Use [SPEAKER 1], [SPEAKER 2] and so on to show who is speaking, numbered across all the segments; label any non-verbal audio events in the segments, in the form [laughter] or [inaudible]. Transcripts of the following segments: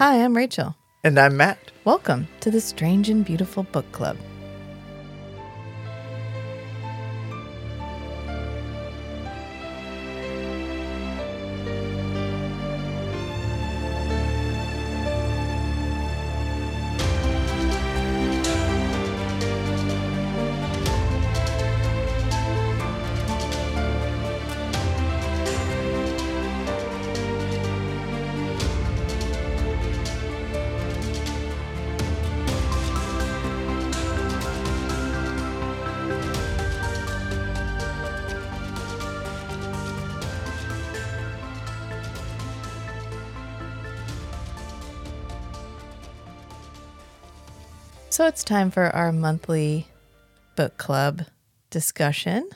[SPEAKER 1] Hi, I'm Rachel.
[SPEAKER 2] And I'm Matt.
[SPEAKER 1] Welcome to the Strange and Beautiful Book Club. So it's time for our monthly book club discussion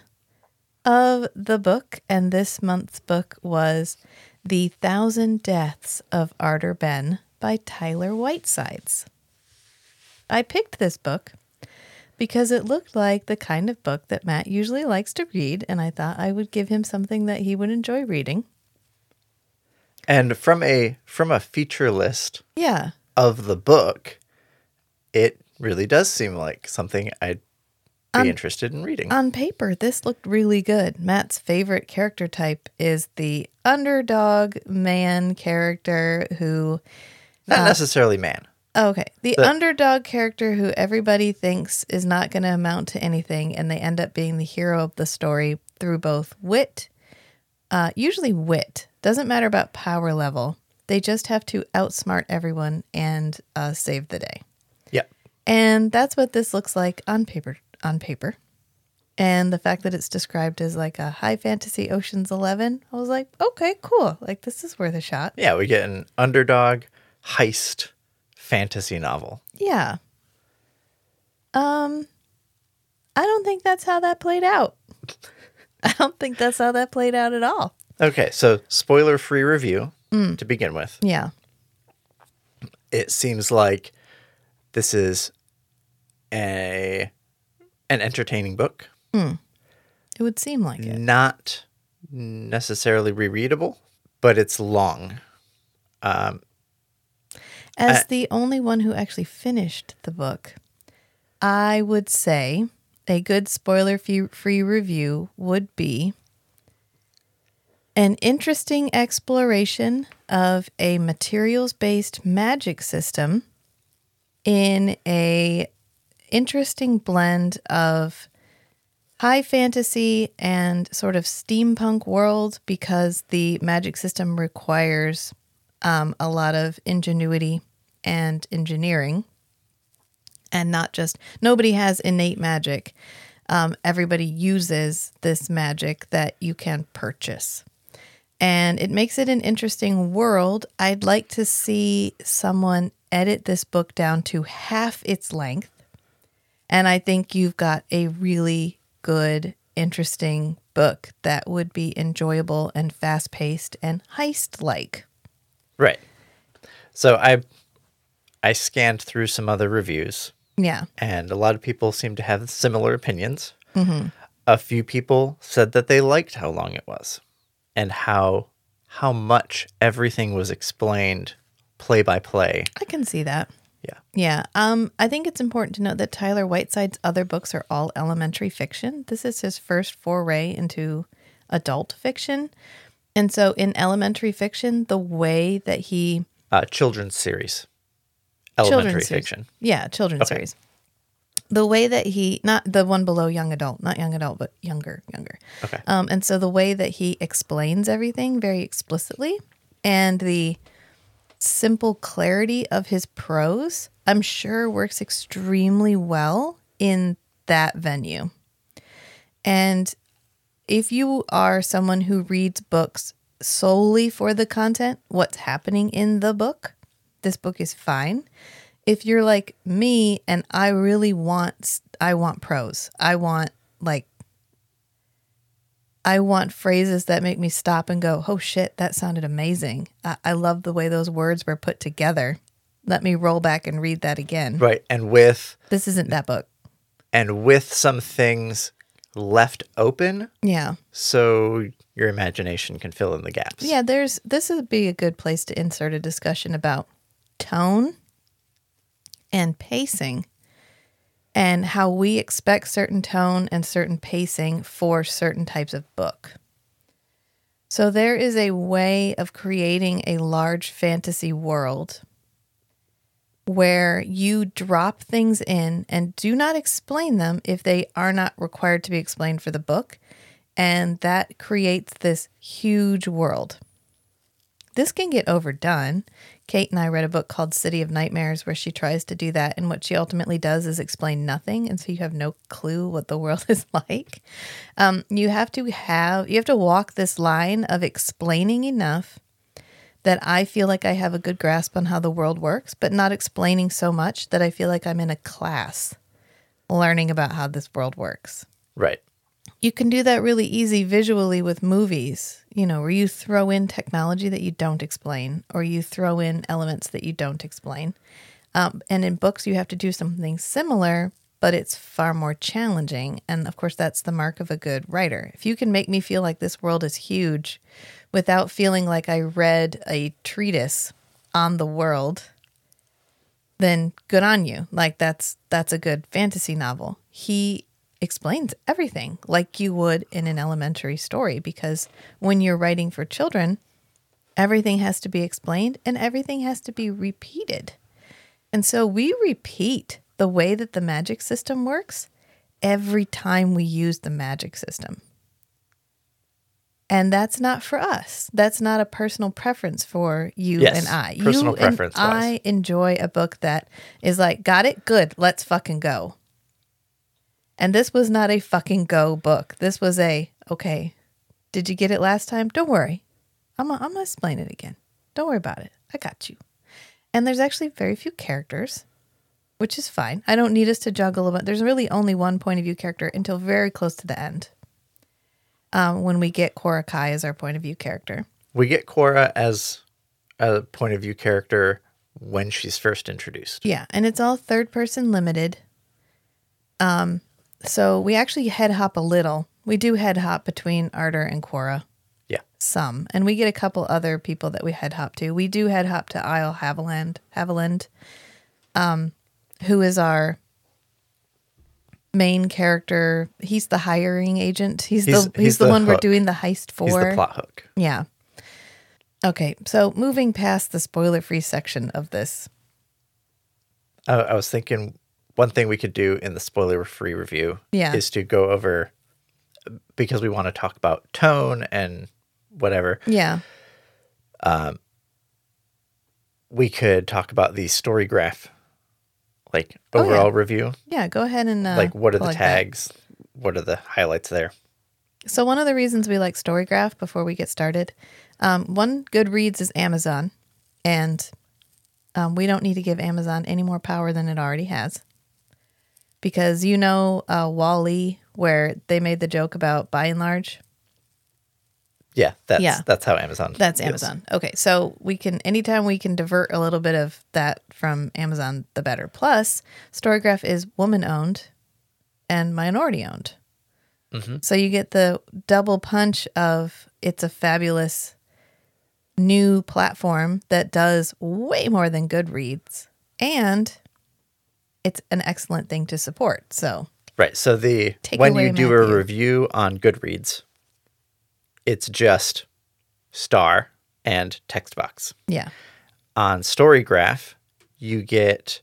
[SPEAKER 1] of the book. And this month's book was The Thousand Deaths of Ardor Benn by Tyler Whitesides. I picked this book because it looked like the kind of book that Matt usually likes to read, and I thought I would give him something that he would enjoy reading.
[SPEAKER 2] And from a from a feature list
[SPEAKER 1] Yeah.
[SPEAKER 2] of the book, it really does seem like something I'd be
[SPEAKER 1] Um,
[SPEAKER 2] interested in reading.
[SPEAKER 1] On paper, this looked really good. Matt's favorite character type is the underdog man character who,
[SPEAKER 2] Not
[SPEAKER 1] uh,
[SPEAKER 2] necessarily man.
[SPEAKER 1] okay, the
[SPEAKER 2] The-
[SPEAKER 1] underdog character who everybody thinks is not going to amount to anything, and they end up being the hero of the story through both wit, uh, usually wit, doesn't matter about power level. They just have to outsmart everyone and uh, save the day. And that's what this looks like on paper. On paper, and the fact that it's described as like a high fantasy Ocean's Eleven, I was like, okay, cool. Like this is worth a shot.
[SPEAKER 2] Yeah, we get an underdog heist fantasy novel.
[SPEAKER 1] Yeah. Um, I don't think that's how that played out. [laughs] I don't think that's how that played out at all.
[SPEAKER 2] Okay, so spoiler free review
[SPEAKER 1] Mm.
[SPEAKER 2] to begin with.
[SPEAKER 1] Yeah.
[SPEAKER 2] It seems like this is a an entertaining book, hmm.
[SPEAKER 1] It would seem like it.
[SPEAKER 2] not necessarily rereadable, but it's long.
[SPEAKER 1] Um, As
[SPEAKER 2] I-
[SPEAKER 1] the only one who actually finished the book, I would say a good spoiler free review would be an interesting exploration of a materials based magic system in a interesting blend of high fantasy and sort of steampunk world because the magic system requires um, a lot of ingenuity and engineering. And not just nobody has innate magic. Um, everybody uses this magic that you can purchase. And it makes it an interesting world. I'd like to see someone edit this book down to half its length and i think you've got a really good interesting book that would be enjoyable and fast-paced and heist-like
[SPEAKER 2] Right. So I I scanned through some other reviews
[SPEAKER 1] yeah
[SPEAKER 2] and a lot of people seem to have similar opinions.
[SPEAKER 1] Mm-hmm.
[SPEAKER 2] A few people said that they liked how long it was and how how much everything was explained play by play.
[SPEAKER 1] I can see that.
[SPEAKER 2] Yeah.
[SPEAKER 1] Yeah. Um, I think it's important to note that Tyler Whitesides' other books are all elementary fiction. This is his first foray into adult fiction. And so in elementary fiction, the way that he
[SPEAKER 2] Uh, children's series, elementary
[SPEAKER 1] children's series.
[SPEAKER 2] fiction.
[SPEAKER 1] Yeah, children's
[SPEAKER 2] Okay.
[SPEAKER 1] series. The way that he not the one below young adult, not young adult, but younger, younger.
[SPEAKER 2] Okay.
[SPEAKER 1] Um, and so the way that he explains everything very explicitly and the simple clarity of his prose, I'm sure works extremely well in that venue. And if you are someone who reads books solely for the content, what's happening in the book, this book is fine. If you're like me and I really want I want prose. I want like I want phrases that make me stop and go, "Oh shit, that sounded amazing." I, I love the way those words were put together. Let me roll back and read that again.
[SPEAKER 2] Right. And with
[SPEAKER 1] This isn't that book.
[SPEAKER 2] and with some things left open
[SPEAKER 1] Yeah.
[SPEAKER 2] so your imagination can fill in the gaps.
[SPEAKER 1] Yeah, there's this would be a good place to insert a discussion about tone and pacing and how we expect certain tone and certain pacing for certain types of book. So there is a way of creating a large fantasy world where you drop things in and do not explain them if they are not required to be explained for the book. And that creates this huge world. This can get overdone. Kate and I read a book called City of Nightmares where she tries to do that. And what she ultimately does is explain nothing. And so you have no clue what the world [laughs] is like. Um, you have to have, you have to walk this line of explaining enough that I feel like I have a good grasp on how the world works, but not explaining so much that I feel like I'm in a class learning about how this world works.
[SPEAKER 2] Right.
[SPEAKER 1] You can do that really easy visually with movies, you know, where you throw in technology that you don't explain or you throw in elements that you don't explain. Um, and in books, you have to do something similar, but it's far more challenging. And of course, that's the mark of a good writer. If you can make me feel like this world is huge without feeling like I read a treatise on the world, then good on you. Like that's that's a good fantasy novel. He explains everything like you would in an elementary story because when you're writing for children, everything has to be explained and everything has to be repeated. And so we repeat the way that the magic system works every time we use the magic system. And that's not for us. That's not a personal preference for you
[SPEAKER 2] Yes,
[SPEAKER 1] and I.
[SPEAKER 2] personal
[SPEAKER 1] you
[SPEAKER 2] preference
[SPEAKER 1] and. I enjoy a book that is like, got it? Good. Let's fucking go. And this was not a fucking go book. This was a, okay, did you get it last time? Don't worry. I'm going I'm to explain it again. Don't worry about it. I got you. And there's actually very few characters, which is fine. I don't need us to juggle about. There's really only one point of view character until very close to the end. Um, when we get Quarrah Khai as our point of view character.
[SPEAKER 2] We get Quarrah as a point of view character when she's first introduced.
[SPEAKER 1] Yeah, and it's all third person limited. Um, so we actually head hop a little. We do head hop between Ardor and Quarrah.
[SPEAKER 2] Yeah.
[SPEAKER 1] Some, and we get a couple other people that we head hop to. We do head hop to Isle Haviland, Haviland, um, who is our main character. He's the hiring agent. He's,
[SPEAKER 2] He's-
[SPEAKER 1] the he's,
[SPEAKER 2] he's
[SPEAKER 1] the,
[SPEAKER 2] the
[SPEAKER 1] one we're doing the heist for.
[SPEAKER 2] He's the plot hook.
[SPEAKER 1] Yeah. Okay, so moving past the spoiler free section of this.
[SPEAKER 2] I, I was thinking one thing we could do in the spoiler free review
[SPEAKER 1] Yeah.
[SPEAKER 2] is to go over because we want to talk about tone and whatever.
[SPEAKER 1] Yeah.
[SPEAKER 2] We could talk about the story graph, like
[SPEAKER 1] Oh, yeah.
[SPEAKER 2] overall review.
[SPEAKER 1] Yeah, go ahead and uh,
[SPEAKER 2] like, what are the
[SPEAKER 1] plug that.
[SPEAKER 2] tags? What are the highlights there?
[SPEAKER 1] So one of the reasons we like Storygraph before we get started, um, one Goodreads is Amazon, and um, we don't need to give Amazon any more power than it already has, because you know uh, WALL-E, where they made the joke about by and large.
[SPEAKER 2] Yeah, that's
[SPEAKER 1] Yeah.
[SPEAKER 2] that's how Amazon.
[SPEAKER 1] That's
[SPEAKER 2] is.
[SPEAKER 1] Amazon. Okay, so we can anytime we can divert a little bit of that from Amazon, the better. Plus, Storygraph is woman owned and minority owned. So you get the double punch of it's a fabulous new platform that does way more than Goodreads, and it's an excellent thing to support. So
[SPEAKER 2] Right. So the
[SPEAKER 1] Take
[SPEAKER 2] when you do a review on Goodreads, it's just star and text box.
[SPEAKER 1] yeah,
[SPEAKER 2] On Storygraph, you get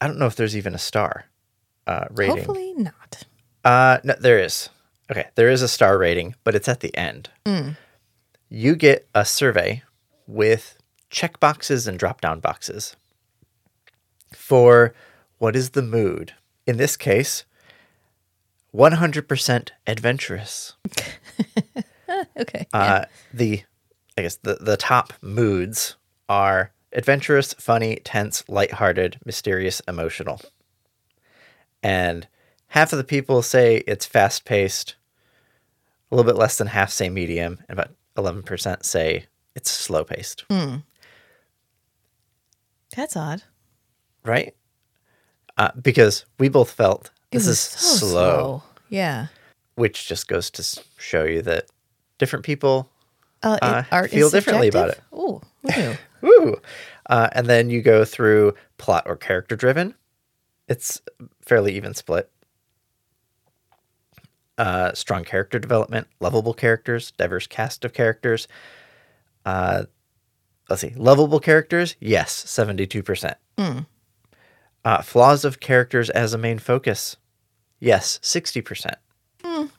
[SPEAKER 2] I don't know if there's even a star uh, rating.
[SPEAKER 1] hopefully not.
[SPEAKER 2] Uh, no, there is. Okay, there is a star rating, but it's at the end. You get a survey with check boxes and drop down boxes for what is the mood. In this case, 100% adventurous. [laughs]
[SPEAKER 1] Okay,
[SPEAKER 2] Uh, the I guess the, the top moods are adventurous, funny, tense, lighthearted, mysterious, emotional. And half of the people say it's fast paced, a little bit less than half say medium, and about 11% say it's slow paced. Hmm.
[SPEAKER 1] that's odd.
[SPEAKER 2] Right? Uh, because we both felt this is
[SPEAKER 1] so
[SPEAKER 2] slow,
[SPEAKER 1] Yeah.
[SPEAKER 2] which just goes to show you that different people
[SPEAKER 1] Uh,
[SPEAKER 2] Uh,
[SPEAKER 1] art
[SPEAKER 2] feel differently about
[SPEAKER 1] it. Ooh, knew? [laughs]
[SPEAKER 2] Woo! Uh, and then you go through plot or character driven. It's fairly even split. Uh, strong character development, lovable characters, diverse cast of characters. Uh, let's see, lovable characters, yes, 72%. Uh, flaws of characters as a main focus, yes, 60%.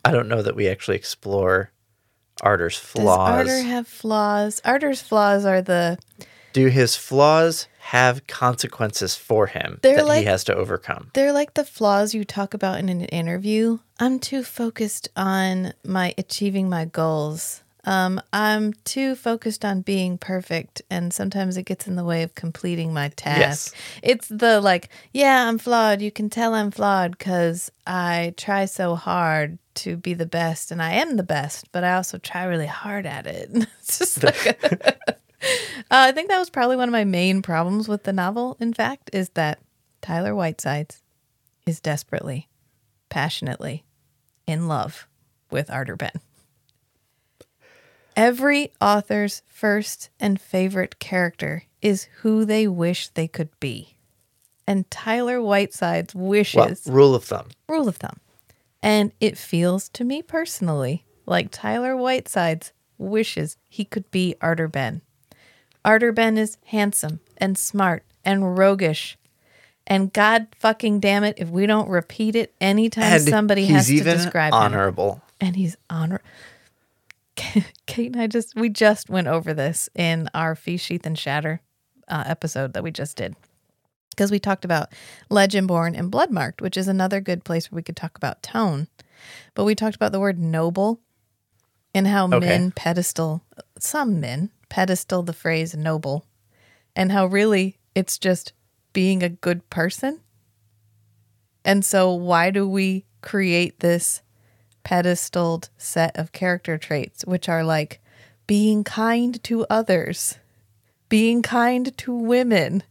[SPEAKER 2] I don't know that we actually explore Ardor's
[SPEAKER 1] Does
[SPEAKER 2] flaws.
[SPEAKER 1] Ardor have flaws? Ardor's flaws are the
[SPEAKER 2] Do his flaws have consequences for him
[SPEAKER 1] They're
[SPEAKER 2] that
[SPEAKER 1] like-
[SPEAKER 2] he has to overcome?
[SPEAKER 1] they're like the flaws you talk about in an interview. I'm too focused on my achieving my goals. Um, I'm too focused on being perfect, and sometimes it gets in the way of completing my task. It's the like, yeah, I'm flawed. You can tell I'm flawed because I try so hard to be the best, and I am the best, but I also try really hard at it. [laughs] it's just like, [laughs] uh, I think that was probably one of my main problems with the novel. In fact, is that Tyler Whitesides is desperately, passionately in love with Ardor Benn. Every author's first and favorite character is who they wish they could be. And Tyler Whitesides wishes
[SPEAKER 2] Well, rule of thumb.
[SPEAKER 1] rule of thumb. And it feels to me personally like Tyler Whitesides wishes he could be Ardor Benn. Ardor Benn is handsome and smart and roguish. And God fucking damn it, if we don't repeat it anytime
[SPEAKER 2] And
[SPEAKER 1] somebody has to describe him.
[SPEAKER 2] honorable.
[SPEAKER 1] And he's honor. [laughs] Kate and I just we just went over this in our Feast Sheath and Shatter uh, episode that we just did because we talked about Legendborn and Bloodmarked, which is another good place where we could talk about tone. But we talked about the word noble and how
[SPEAKER 2] Okay.
[SPEAKER 1] men pedestal some men pedestal the phrase noble and how really it's just being a good person. And so why do we create this pedestaled set of character traits which are like being kind to others, being kind to women,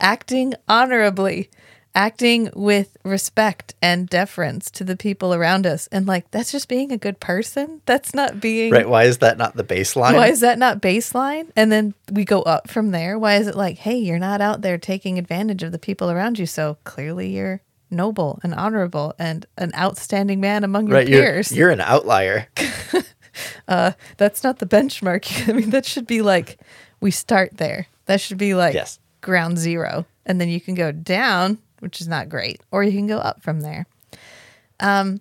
[SPEAKER 1] acting honorably, acting with respect and deference to the people around us. And like, that's just being a good person. That's not being.
[SPEAKER 2] Right? Why is that not the baseline?
[SPEAKER 1] Why is that not baseline? And then we go up from there. Why is it like, hey, you're not out there taking advantage of the people around you. So clearly you're noble and honorable and an outstanding man among your
[SPEAKER 2] right? You're,
[SPEAKER 1] peers.
[SPEAKER 2] you're an outlier. [laughs]
[SPEAKER 1] That's not the benchmark. [laughs] I mean, that should be like, we start there. That should be like
[SPEAKER 2] Yes.
[SPEAKER 1] ground zero. And then you can go down, which is not great, or you can go up from there. Um,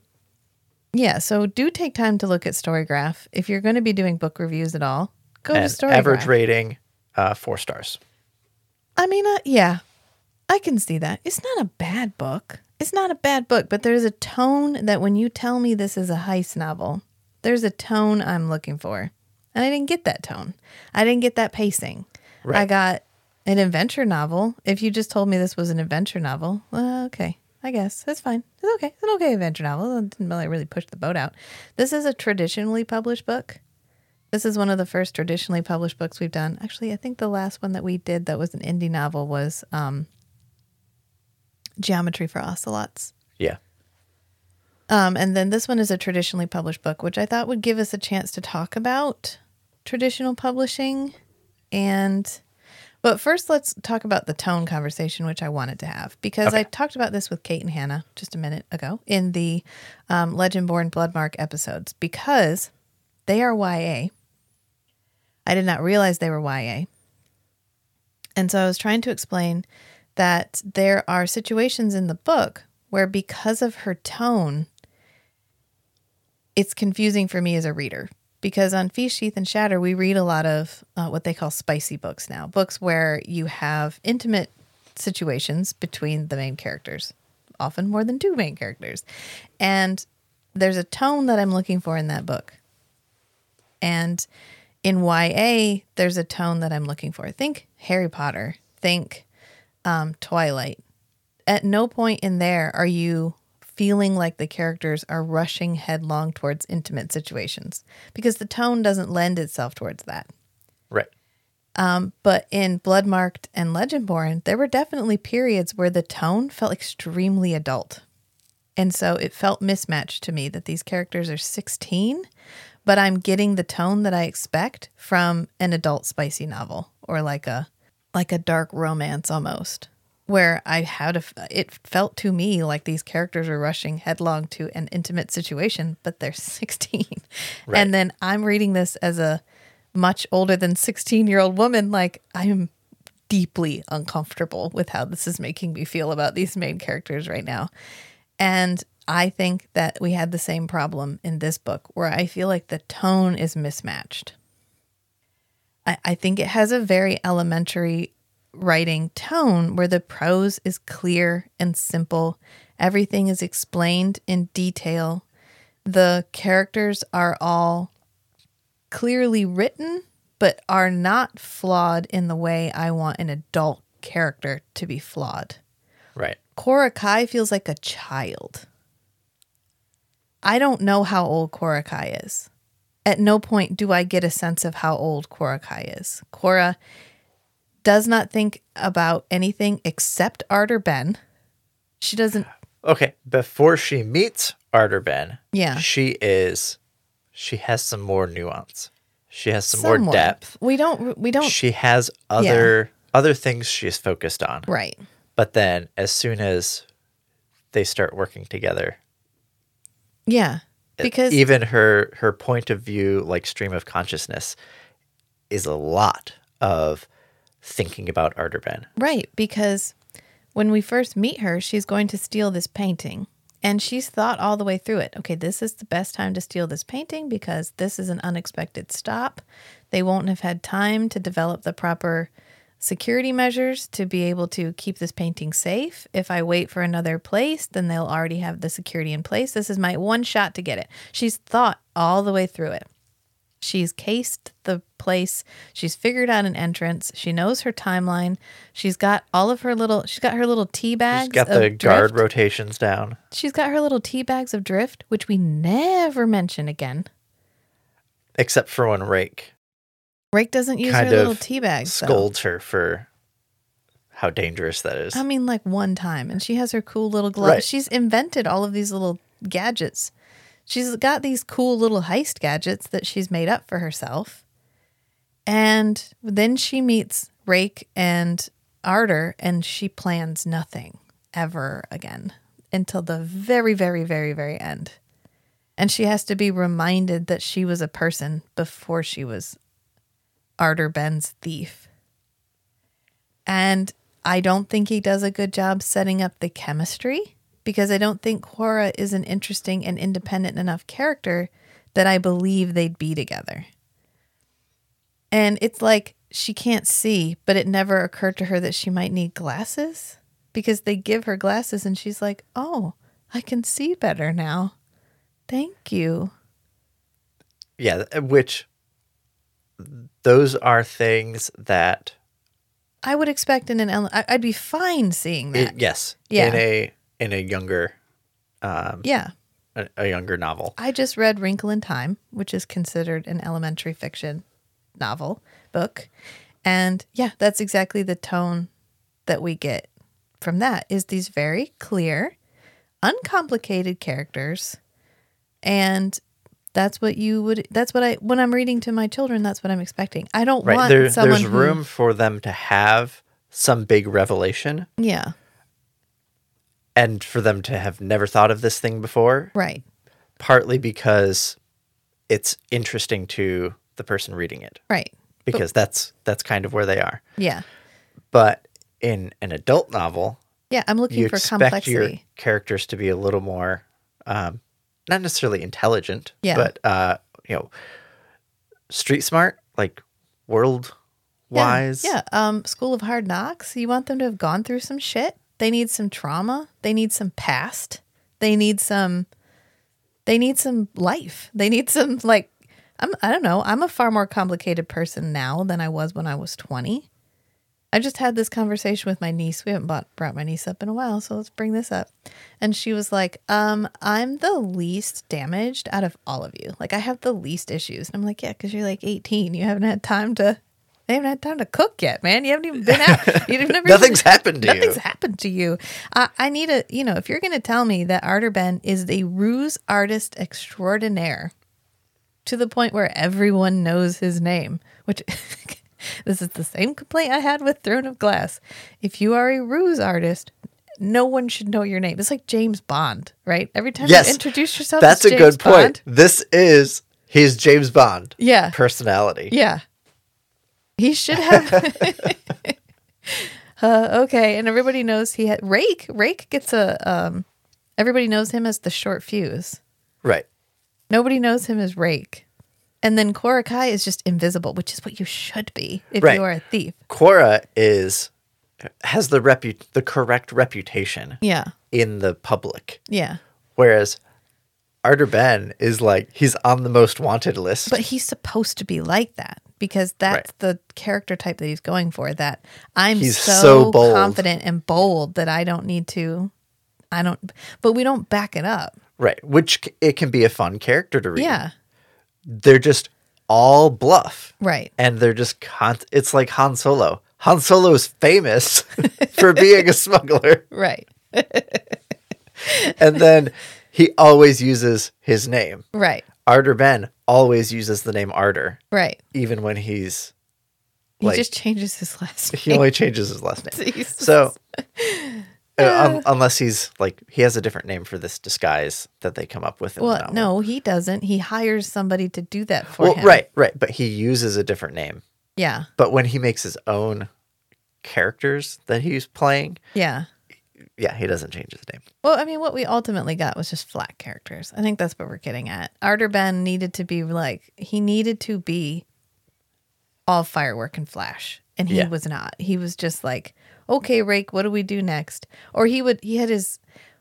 [SPEAKER 1] yeah, so do take time to look at Storygraph. If you're going to be doing book reviews at all, go
[SPEAKER 2] and
[SPEAKER 1] to Storygraph.
[SPEAKER 2] average rating, uh, four stars.
[SPEAKER 1] I mean, uh, yeah, I can see that. It's not a bad book. It's not a bad book, but there's a tone that when you tell me this is a heist novel, there's a tone I'm looking for. And I didn't get that tone. I didn't get that pacing. I got an adventure novel. If you just told me this was an adventure novel, well, okay. I guess that's fine. It's okay. It's an okay adventure novel. It didn't really, really push the boat out. This is a traditionally published book. This is one of the first traditionally published books we've done. Actually, I think the last one that we did that was an indie novel was um, Geometry for Ocelots.
[SPEAKER 2] Yeah.
[SPEAKER 1] Um, and then this one is a traditionally published book, which I thought would give us a chance to talk about traditional publishing. And, but first, let's talk about the tone conversation, which I wanted to have because I talked about this with Kate and Hannah just a minute ago in the um, Legendborn Bloodmark episodes because they are YA. I did not realize they were YA. And so I was trying to explain that there are situations in the book where, because of her tone, it's confusing for me as a reader. Because on Feast, Sheath, and Shatter, we read a lot of uh, what they call spicy books now books where you have intimate situations between the main characters, often more than two main characters. And there's a tone that I'm looking for in that book. And in YA, there's a tone that I'm looking for. Think Harry Potter, think um, Twilight. At no point in there are you feeling like the characters are rushing headlong towards intimate situations because the tone doesn't lend itself towards that.
[SPEAKER 2] Right.
[SPEAKER 1] Um, but in Bloodmarked and Legendborn, there were definitely periods where the tone felt extremely adult. And so it felt mismatched to me that these characters are 16, but I'm getting the tone that I expect from an adult spicy novel or like a like a dark romance almost, where I had a, it felt to me like these characters are rushing headlong to an intimate situation, but they're [laughs] 16.
[SPEAKER 2] Right.
[SPEAKER 1] And then I'm reading this as a much older than 16 year old woman. Like, I'm deeply uncomfortable with how this is making me feel about these main characters right now. And I think that we had the same problem in this book where I feel like the tone is mismatched. I, I think it has a very elementary writing tone where the prose is clear and simple. Everything is explained in detail. The characters are all clearly written, but are not flawed in the way I want an adult character to be flawed.
[SPEAKER 2] Right.
[SPEAKER 1] Quarrah Khai feels like a child. I don't know how old Quarrah Khai is. At no point do I get a sense of how old Quarrah Khai is. Quarrah does not think about anything except Ardor-Benn. She doesn't. [sighs]
[SPEAKER 2] Okay. Before she meets Ardor-Benn,
[SPEAKER 1] Yeah.
[SPEAKER 2] she is, she has some more nuance. She has some more depth.
[SPEAKER 1] We don't. We don't.
[SPEAKER 2] She has other other things she's focused on.
[SPEAKER 1] right.
[SPEAKER 2] But then as soon as they start working together,
[SPEAKER 1] Yeah. Because
[SPEAKER 2] even her her point of view, like stream of consciousness, is a lot of thinking about Ardor-Benn.
[SPEAKER 1] Right, because when we first meet her, she's going to steal this painting. And she's thought all the way through it. Okay, this is the best time to steal this painting because this is an unexpected stop. They won't have had time to develop the proper security measures to be able to keep this painting safe. If I wait for another place, then they'll already have the security in place. This is my one shot to get it. She's thought all the way through it. She's cased the place. She's figured out an entrance. She knows her timeline. She's got all of her little. She's got her little tea bags.
[SPEAKER 2] She's got
[SPEAKER 1] of
[SPEAKER 2] the guard
[SPEAKER 1] drift.
[SPEAKER 2] rotations down.
[SPEAKER 1] She's got her little tea bags of drift, which we never mention again.
[SPEAKER 2] Except for when Raek
[SPEAKER 1] Raek doesn't use her little tea bags. though.
[SPEAKER 2] scolds her for how dangerous that is.
[SPEAKER 1] I mean, like one time, and she has her cool little gloves.
[SPEAKER 2] Right.
[SPEAKER 1] She's invented all of these little gadgets. She's got these cool little heist gadgets that she's made up for herself. And then she meets Raek and Ardor, and she plans nothing ever again until the very, very, very, very end. And she has to be reminded that she was a person before she was Ardor-Benn's thief. And I don't think he does a good job setting up the chemistry because I don't think Quarrah is an interesting and independent enough character that I believe they'd be together. And it's like she can't see, but it never occurred to her that she might need glasses because they give her glasses and she's like, oh, I can see better now. Thank you.
[SPEAKER 2] yeah, which those are things that
[SPEAKER 1] I would expect in an, ele- I'd be fine seeing that.
[SPEAKER 2] it, yes,
[SPEAKER 1] Yeah.
[SPEAKER 2] in a in a younger um,
[SPEAKER 1] yeah.
[SPEAKER 2] a, a younger novel.
[SPEAKER 1] I just read Wrinkle in Time, which is considered an elementary fiction novel book. And yeah, that's exactly the tone that we get from that is these very clear, uncomplicated characters. And that's what you would that's what I when I'm reading to my children, that's what I'm expecting. I don't
[SPEAKER 2] Right.
[SPEAKER 1] want
[SPEAKER 2] There,
[SPEAKER 1] someone
[SPEAKER 2] there's
[SPEAKER 1] who-
[SPEAKER 2] room for them to have some big revelation
[SPEAKER 1] Yeah.
[SPEAKER 2] and for them to have never thought of this thing before,
[SPEAKER 1] Right.
[SPEAKER 2] partly because it's interesting to the person reading it
[SPEAKER 1] Right.
[SPEAKER 2] because that's that's kind of where they are.
[SPEAKER 1] Yeah.
[SPEAKER 2] But in an adult novel,
[SPEAKER 1] Yeah. I'm looking
[SPEAKER 2] you
[SPEAKER 1] for
[SPEAKER 2] expect
[SPEAKER 1] complexity.
[SPEAKER 2] your characters to be a little more um, not necessarily intelligent
[SPEAKER 1] Yeah.
[SPEAKER 2] but uh, you know street smart like world
[SPEAKER 1] Yeah,
[SPEAKER 2] wise
[SPEAKER 1] Yeah. Um, School of Hard Knocks. You want them to have gone through some shit. They need some trauma. They need some past. They need some. They need some life. They need some like. I'm. I don't know. I'm a far more complicated person now than I was when I was 20. I just had this conversation with my niece. We haven't bought, brought my niece up in a while, so let's bring this up. And she was like, um, I'm the least damaged out of all of you. Like, I have the least issues. And I'm like, yeah, because you're like 18. You haven't had time to, they haven't had time to cook yet, man. You haven't even been out. [laughs] You've never
[SPEAKER 2] nothing's
[SPEAKER 1] even,
[SPEAKER 2] happened to
[SPEAKER 1] Nothing's
[SPEAKER 2] you Nothing's
[SPEAKER 1] happened to you. I, I need a, you know, if you're going to tell me that Ardor-Benn is the ruse artist extraordinaire to the point where everyone knows his name, which [laughs] This is the same complaint I had with Throne of Glass. If you are a ruse artist, no one should know your name. It's like James Bond, right? Every time
[SPEAKER 2] Yes,
[SPEAKER 1] you introduce yourself,
[SPEAKER 2] That's a good point.
[SPEAKER 1] Bond-
[SPEAKER 2] This is his James Bond
[SPEAKER 1] Yeah,
[SPEAKER 2] personality.
[SPEAKER 1] yeah. He should have. [laughs] uh, okay, and everybody knows he had Raek. Raek gets a. Um, everybody knows him as the short fuse.
[SPEAKER 2] Right.
[SPEAKER 1] Nobody knows him as Raek. And then Quarrah Khai is just invisible, which is what you should be if
[SPEAKER 2] Right.
[SPEAKER 1] you are a thief.
[SPEAKER 2] Quarrah is has the repu- the correct reputation
[SPEAKER 1] Yeah.
[SPEAKER 2] in the public,
[SPEAKER 1] Yeah.
[SPEAKER 2] whereas Ardor Benn is like he's on the most wanted list.
[SPEAKER 1] But he's supposed to be like that because that's the character type that he's going for. That I'm
[SPEAKER 2] He's
[SPEAKER 1] so,
[SPEAKER 2] so bold.
[SPEAKER 1] confident and bold that I don't need to. I don't, but we don't back it up.
[SPEAKER 2] right, which c- it can be a fun character to read.
[SPEAKER 1] Yeah.
[SPEAKER 2] They're just all bluff.
[SPEAKER 1] Right.
[SPEAKER 2] and they're just con- it's like Han Solo. Han Solo is famous [laughs] for being a smuggler,
[SPEAKER 1] Right.
[SPEAKER 2] and then he always uses his name.
[SPEAKER 1] Right.
[SPEAKER 2] Ardor Benn always uses the name Ardor,
[SPEAKER 1] Right.
[SPEAKER 2] even when he's
[SPEAKER 1] He just changes his last
[SPEAKER 2] he only changes his last [laughs] name.
[SPEAKER 1] Jesus.
[SPEAKER 2] So, uh, un- unless he's like he has a different name for this disguise that they come up with. In the
[SPEAKER 1] well, no, he doesn't. He hires somebody to do that for
[SPEAKER 2] Well,
[SPEAKER 1] him.
[SPEAKER 2] right, right, but he uses a different name.
[SPEAKER 1] Yeah.
[SPEAKER 2] But when he makes his own characters that he's playing,
[SPEAKER 1] Yeah.
[SPEAKER 2] yeah, he doesn't change his name.
[SPEAKER 1] Well, I mean, what we ultimately got was just flat characters. I think that's what we're getting at. Ardor Benn needed to be like, he needed to be all firework and flash. And he
[SPEAKER 2] Yeah.
[SPEAKER 1] was not. He was just like, okay, Raek, what do we do next? Or he would, he had his,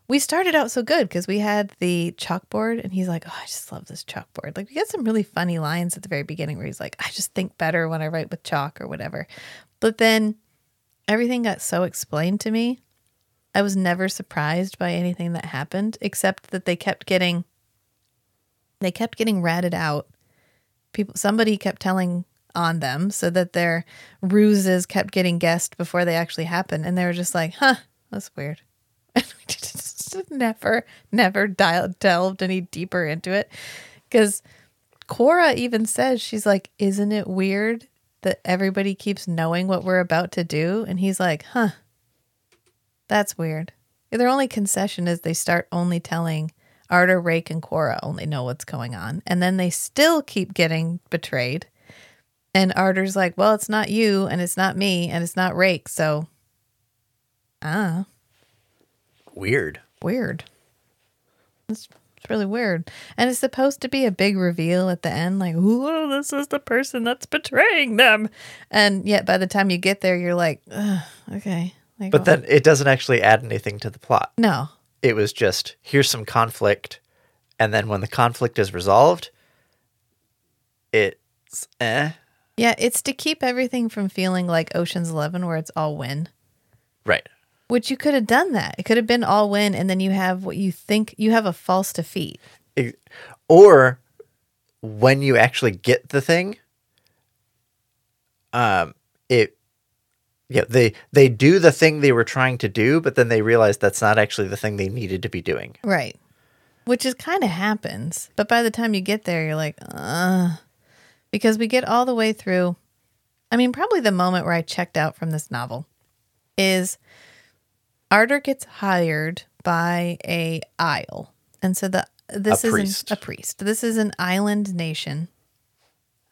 [SPEAKER 1] we started out so good because we had the chalkboard and he's like, oh, I just love this chalkboard. Like, we got some really funny lines at the very beginning where he's like, I just think better when I write with chalk or whatever. But then everything got so explained to me I was never surprised by anything that happened, except that they kept getting they kept getting ratted out. People somebody kept telling on them so that their ruses kept getting guessed before they actually happened. And they were just like, huh, that's weird. [laughs] And we just [laughs] never, never dialed, delved any deeper into it. Because Quarrah even says, she's like, isn't it weird that everybody keeps knowing what we're about to do? And he's like, huh, that's weird. Their only concession is they start only telling Ardor, Raek, and Cora only know what's going on. And then they still keep getting betrayed. And Ardor's like, well, it's not you, and it's not me, and it's not Raek. So, ah,
[SPEAKER 2] Weird.
[SPEAKER 1] weird. It's, it's really weird. And it's supposed to be a big reveal at the end, like, ooh, this is the person that's betraying them. And yet by the time you get there, you're like, Ugh, okay. Like,
[SPEAKER 2] But then it doesn't actually add anything to the plot.
[SPEAKER 1] no,
[SPEAKER 2] It was just here's some conflict, and then when the conflict is resolved, it's eh.
[SPEAKER 1] Yeah, it's to keep everything from feeling like Ocean's 11 where it's all win.
[SPEAKER 2] Right.
[SPEAKER 1] Which you could have done that. It could have been all win and then you have what you think you have a false defeat.
[SPEAKER 2] It- or when you actually get the thing, um, it yeah they they do the thing they were trying to do, but then they realize that's not actually the thing they needed to be doing.
[SPEAKER 1] Right. Which is kind of happens. But by the time you get there you're like, "Uh." Because we get all the way through I mean, probably the moment where I checked out from this novel is Ardor gets hired by a isle. And so the this is a priest. This is an island nation,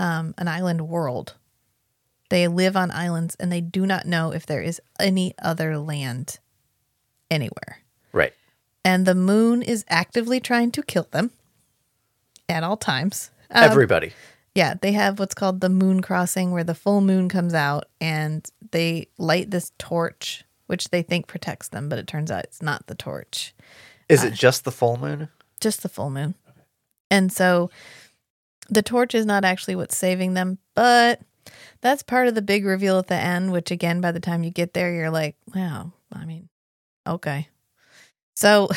[SPEAKER 1] um, an island world. They live on islands and they do not know if there is any other land anywhere.
[SPEAKER 2] Right.
[SPEAKER 1] And the moon is actively trying to kill them at all times. Um,
[SPEAKER 2] Everybody.
[SPEAKER 1] Yeah, they have what's called the moon crossing where the full moon comes out and they light this torch, which they think protects them, but it turns out it's not the torch,
[SPEAKER 2] Is it uh, just the full moon?
[SPEAKER 1] just the full moon. And so the torch is not actually what's saving them, but that's part of the big reveal at the end, which again, by the time you get there, you're like, wow, I mean, okay. So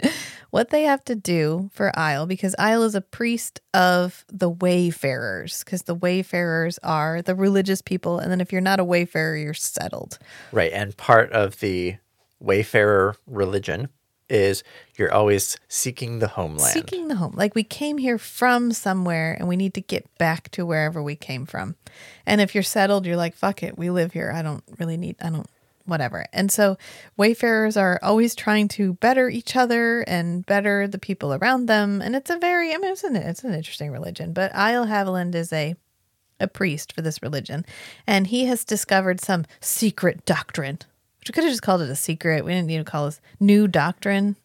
[SPEAKER 1] [laughs] what they have to do for Isle, because Isle is a priest of the wayfarers, because the wayfarers are the religious people. And then if you're not a wayfarer, you're settled.
[SPEAKER 2] Right. And part of the Wayfarer religion is you're always seeking the homeland.
[SPEAKER 1] Seeking the home. Like we came here from somewhere and we need to get back to wherever we came from. And if you're settled, you're like, fuck it, we live here. I don't really need, I don't, whatever. And so wayfarers are always trying to better each other and better the people around them. And it's a very, I mean, it's an, it's an interesting religion, but Isle Haviland is a, a priest for this religion. And he has discovered some secret doctrine, which we could have just called it a secret. We didn't need to call this new doctrine.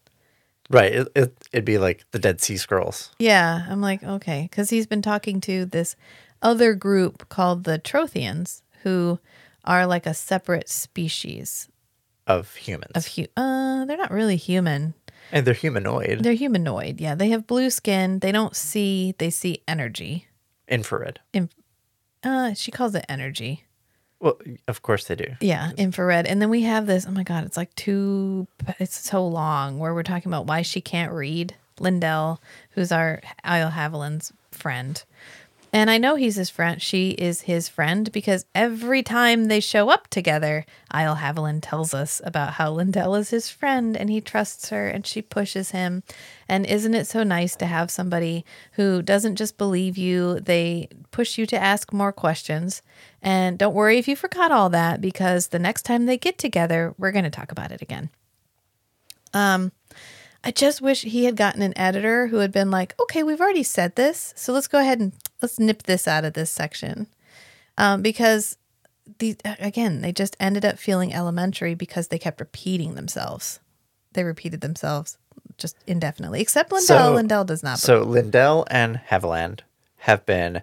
[SPEAKER 2] Right. It, it, it'd be like the Dead Sea Scrolls.
[SPEAKER 1] Yeah, I'm like, okay, because he's been talking to this other group called the Trothians, who are like a separate species
[SPEAKER 2] of humans.
[SPEAKER 1] of hu- uh they're not really human.
[SPEAKER 2] and they're humanoid,
[SPEAKER 1] They're humanoid. Yeah, they have blue skin. They don't see, they see energy.
[SPEAKER 2] infrared.
[SPEAKER 1] Uh she calls it energy.
[SPEAKER 2] Well, of course they do.
[SPEAKER 1] Yeah, infrared. And then we have this, oh my god, it's like two it's so long where we're talking about why she can't read. Lyndel, who's our Isle Haviland's friend. And I know he's his friend. She is his friend because every time they show up together, Isle Haviland tells us about how Lyndel is his friend and he trusts her and she pushes him. And isn't it so nice to have somebody who doesn't just believe you, they push you to ask more questions. And don't worry if you forgot all that because the next time they get together, we're going to talk about it again. Um, I just wish he had gotten an editor who had been like, okay, we've already said this, so let's go ahead and let's nip this out of this section. Um, because the again, they just ended up feeling elementary because they kept repeating themselves. They repeated themselves just indefinitely, except Lyndel.
[SPEAKER 2] So-
[SPEAKER 1] Lyndel does not.
[SPEAKER 2] So Lyndel and Haviland have been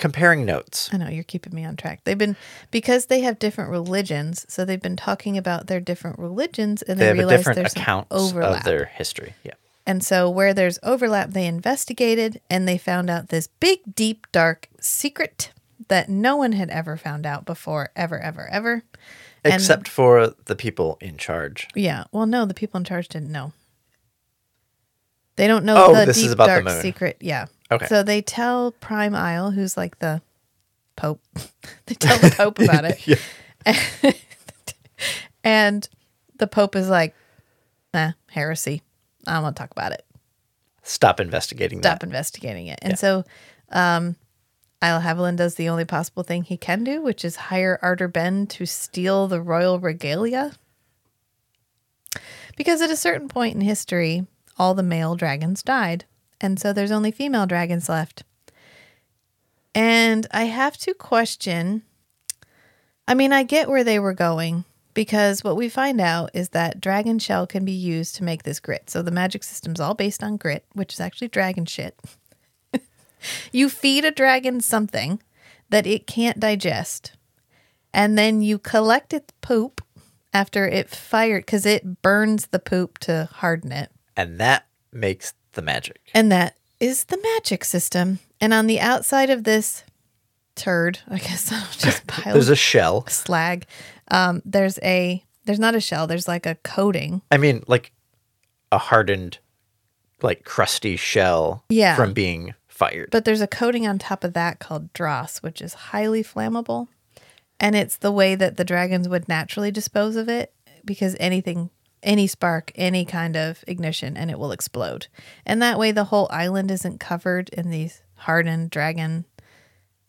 [SPEAKER 2] comparing notes.
[SPEAKER 1] I know you're keeping me on track. They've been because they have different religions, so they've been talking about their different religions, and
[SPEAKER 2] They
[SPEAKER 1] they,
[SPEAKER 2] have a
[SPEAKER 1] realize
[SPEAKER 2] different
[SPEAKER 1] there's
[SPEAKER 2] accounts
[SPEAKER 1] overlap.
[SPEAKER 2] of their history. Yeah.
[SPEAKER 1] And so, where there's overlap, they investigated and they found out this big, deep, dark secret that no one had ever found out before, ever, ever, ever. And-
[SPEAKER 2] Except for the people in charge.
[SPEAKER 1] Yeah. Well, no, the people in charge didn't know. They don't know
[SPEAKER 2] Oh,
[SPEAKER 1] the deep,
[SPEAKER 2] the
[SPEAKER 1] dark
[SPEAKER 2] moon.
[SPEAKER 1] secret. Yeah.
[SPEAKER 2] Okay.
[SPEAKER 1] So they tell Prime Isle, who's like the Pope, [laughs] they tell the Pope [laughs] about it.
[SPEAKER 2] Yeah. [laughs]
[SPEAKER 1] And the Pope is like, nah, heresy. I don't want to talk about it.
[SPEAKER 2] Stop investigating
[SPEAKER 1] stop
[SPEAKER 2] that.
[SPEAKER 1] investigating it. And so um Isle Haviland does the only possible thing he can do, which is hire Ardor Benn to steal the royal regalia. Because at a certain point in history, all the male dragons died. And so there's only female dragons left. And I have to question I mean, I get where they were going because what we find out is that dragon shell can be used to make this grit. So the magic system's all based on grit, which is actually dragon shit. [laughs] you feed a dragon something that it can't digest, and then you collect its poop after it fired because it burns the poop to harden it.
[SPEAKER 2] And that makes the magic.
[SPEAKER 1] And that is the magic system. And on the outside of this turd, I guess [laughs] I'll just [laughs] pile
[SPEAKER 2] There's a shell.
[SPEAKER 1] slag. Um, there's a there's not a shell. There's like a coating.
[SPEAKER 2] I mean, like a hardened, like crusty shell
[SPEAKER 1] Yeah.
[SPEAKER 2] from being fired.
[SPEAKER 1] But there's a coating on top of that called dross, which is highly flammable. And it's the way that the dragons would naturally dispose of it because anything, any spark, any kind of ignition, and it will explode. And that way the whole island isn't covered in these hardened dragon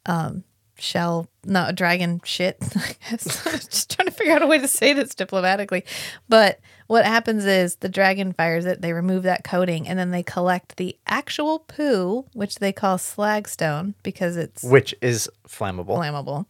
[SPEAKER 1] um, shell, not dragon shit. [laughs] I guess. [laughs] I'm just trying to figure out a way to say this diplomatically. But what happens is the dragon fires it, they remove that coating, and then they collect the actual poo, which they call slagstone because it's
[SPEAKER 2] which is flammable.
[SPEAKER 1] flammable,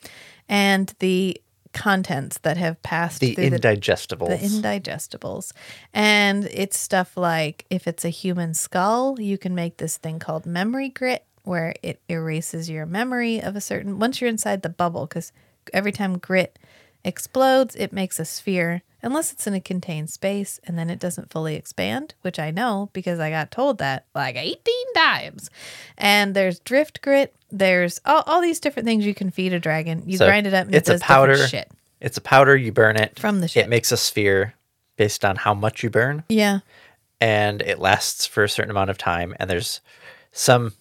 [SPEAKER 1] and the contents that have passed
[SPEAKER 2] the
[SPEAKER 1] through the
[SPEAKER 2] indigestibles.
[SPEAKER 1] the indigestibles. And it's stuff like if it's a human skull, you can make this thing called memory grit, where it erases your memory of a certain, once you're inside the bubble, because every time grit explodes, it makes a sphere, unless it's in a contained space and then it doesn't fully expand, which I know because I got told that like 18 times. And there's drift grit, there's all, all these different things you can feed a dragon. You
[SPEAKER 2] So
[SPEAKER 1] grind it up and
[SPEAKER 2] it's
[SPEAKER 1] it
[SPEAKER 2] a
[SPEAKER 1] does different
[SPEAKER 2] powder.
[SPEAKER 1] shit.
[SPEAKER 2] It's a powder. You burn it
[SPEAKER 1] From the shit.
[SPEAKER 2] It makes a sphere based on how much you burn,
[SPEAKER 1] Yeah.
[SPEAKER 2] and it lasts for a certain amount of time. And there's some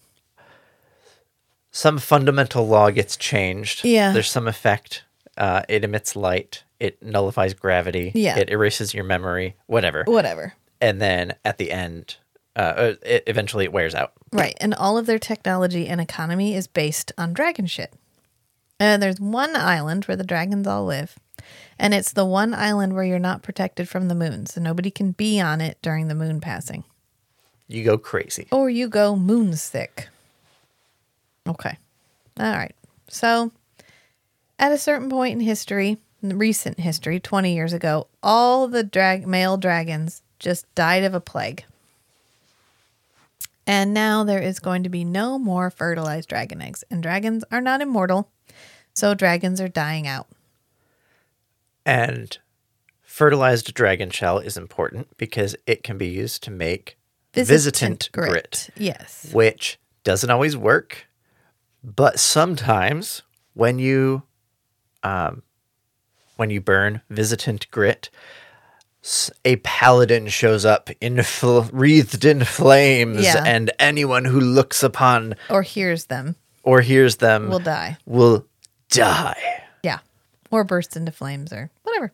[SPEAKER 2] some fundamental law gets changed.
[SPEAKER 1] Yeah.
[SPEAKER 2] There's some effect. Uh, it emits light. It nullifies gravity.
[SPEAKER 1] Yeah.
[SPEAKER 2] It erases your memory. Whatever.
[SPEAKER 1] Whatever.
[SPEAKER 2] and then at the end, uh, it, eventually it wears out.
[SPEAKER 1] Right. And all of their technology and economy is based on dragon shit. And there's one island where the dragons all live. And it's the one island where you're not protected from the moon. So nobody can be on it during the moon passing.
[SPEAKER 2] You go crazy.
[SPEAKER 1] Or you go moon sick. Okay. All right. So at a certain point in history, in recent history, 20 years ago, all the drag- male dragons just died of a plague. And now there is going to be no more fertilized dragon eggs. And dragons are not immortal. So dragons are dying out.
[SPEAKER 2] And fertilized dragon shell is important because it can be used to make visitant, grit.
[SPEAKER 1] Yes.
[SPEAKER 2] which doesn't always work, but sometimes when you um, when you burn visitant grit, a paladin shows up in [laughs] fl- wreathed in flames,
[SPEAKER 1] Yeah.
[SPEAKER 2] and anyone who looks upon
[SPEAKER 1] Or hears them
[SPEAKER 2] or hears them
[SPEAKER 1] will die.
[SPEAKER 2] will die.
[SPEAKER 1] Yeah. Or burst into flames or whatever.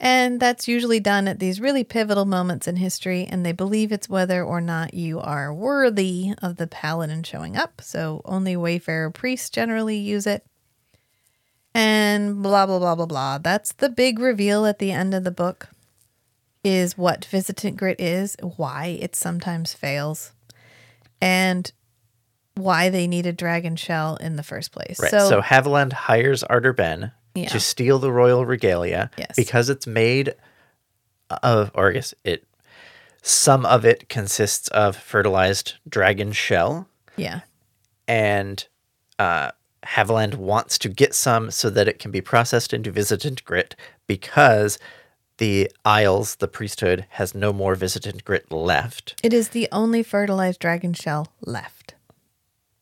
[SPEAKER 1] And that's usually done at these really pivotal moments in history, and they believe it's whether or not you are worthy of the paladin showing up. So only Wayfarer priests generally use it. And blah blah blah blah blah. That's the big reveal at the end of the book. Is what visitant grit is, why it sometimes fails, and why they need a dragon shell in the first place.
[SPEAKER 2] Right. So, Haviland hires Ardor Benn
[SPEAKER 1] Yeah.
[SPEAKER 2] to steal the royal regalia
[SPEAKER 1] Yes.
[SPEAKER 2] because it's made of, or I guess it, some of it consists of fertilized dragon shell,
[SPEAKER 1] yeah.
[SPEAKER 2] and uh, Haviland wants to get some so that it can be processed into visitant grit because the Isles, the priesthood, has no more visitant grit left.
[SPEAKER 1] It is the only fertilized dragon shell left.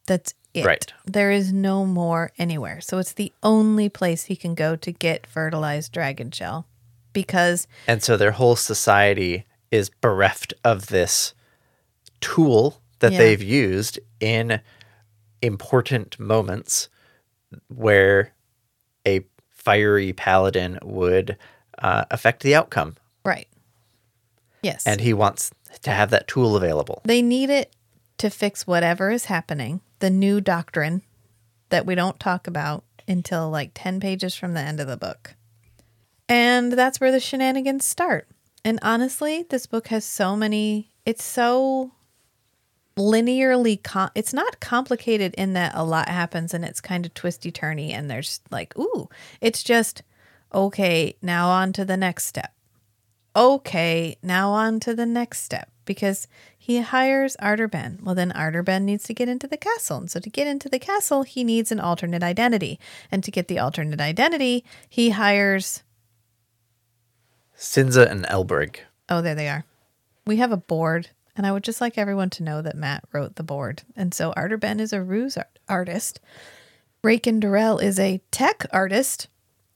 [SPEAKER 1] That's it.
[SPEAKER 2] Right.
[SPEAKER 1] There is no more anywhere. So it's the only place he can go to get fertilized dragon shell because
[SPEAKER 2] And so their whole society is bereft of this tool that
[SPEAKER 1] Yeah.
[SPEAKER 2] they've used in important moments where a fiery paladin would uh, affect the outcome.
[SPEAKER 1] right. Yes.
[SPEAKER 2] And he wants to have that tool available.
[SPEAKER 1] they need it to fix whatever is happening, the new doctrine that we don't talk about until like 10 pages from the end of the book. And that's where the shenanigans start. And honestly, this book has so many, it's so linearly, com- it's not complicated in that a lot happens and it's kind of twisty turny and there's like, ooh, it's just, okay, now on to the next step okay, now on to the next step because he hires Ardor Benn. Well, then Ardor Benn needs to get into the castle. And so to get into the castle, he needs an alternate identity. And to get the alternate identity, he hires.
[SPEAKER 2] Sinza and Elbrig.
[SPEAKER 1] Oh, there they are. We have a board. And I would just like everyone to know that Matt wrote the board. And so Ardor Benn is a ruse art- artist. Raekon Dorrel is a tech artist.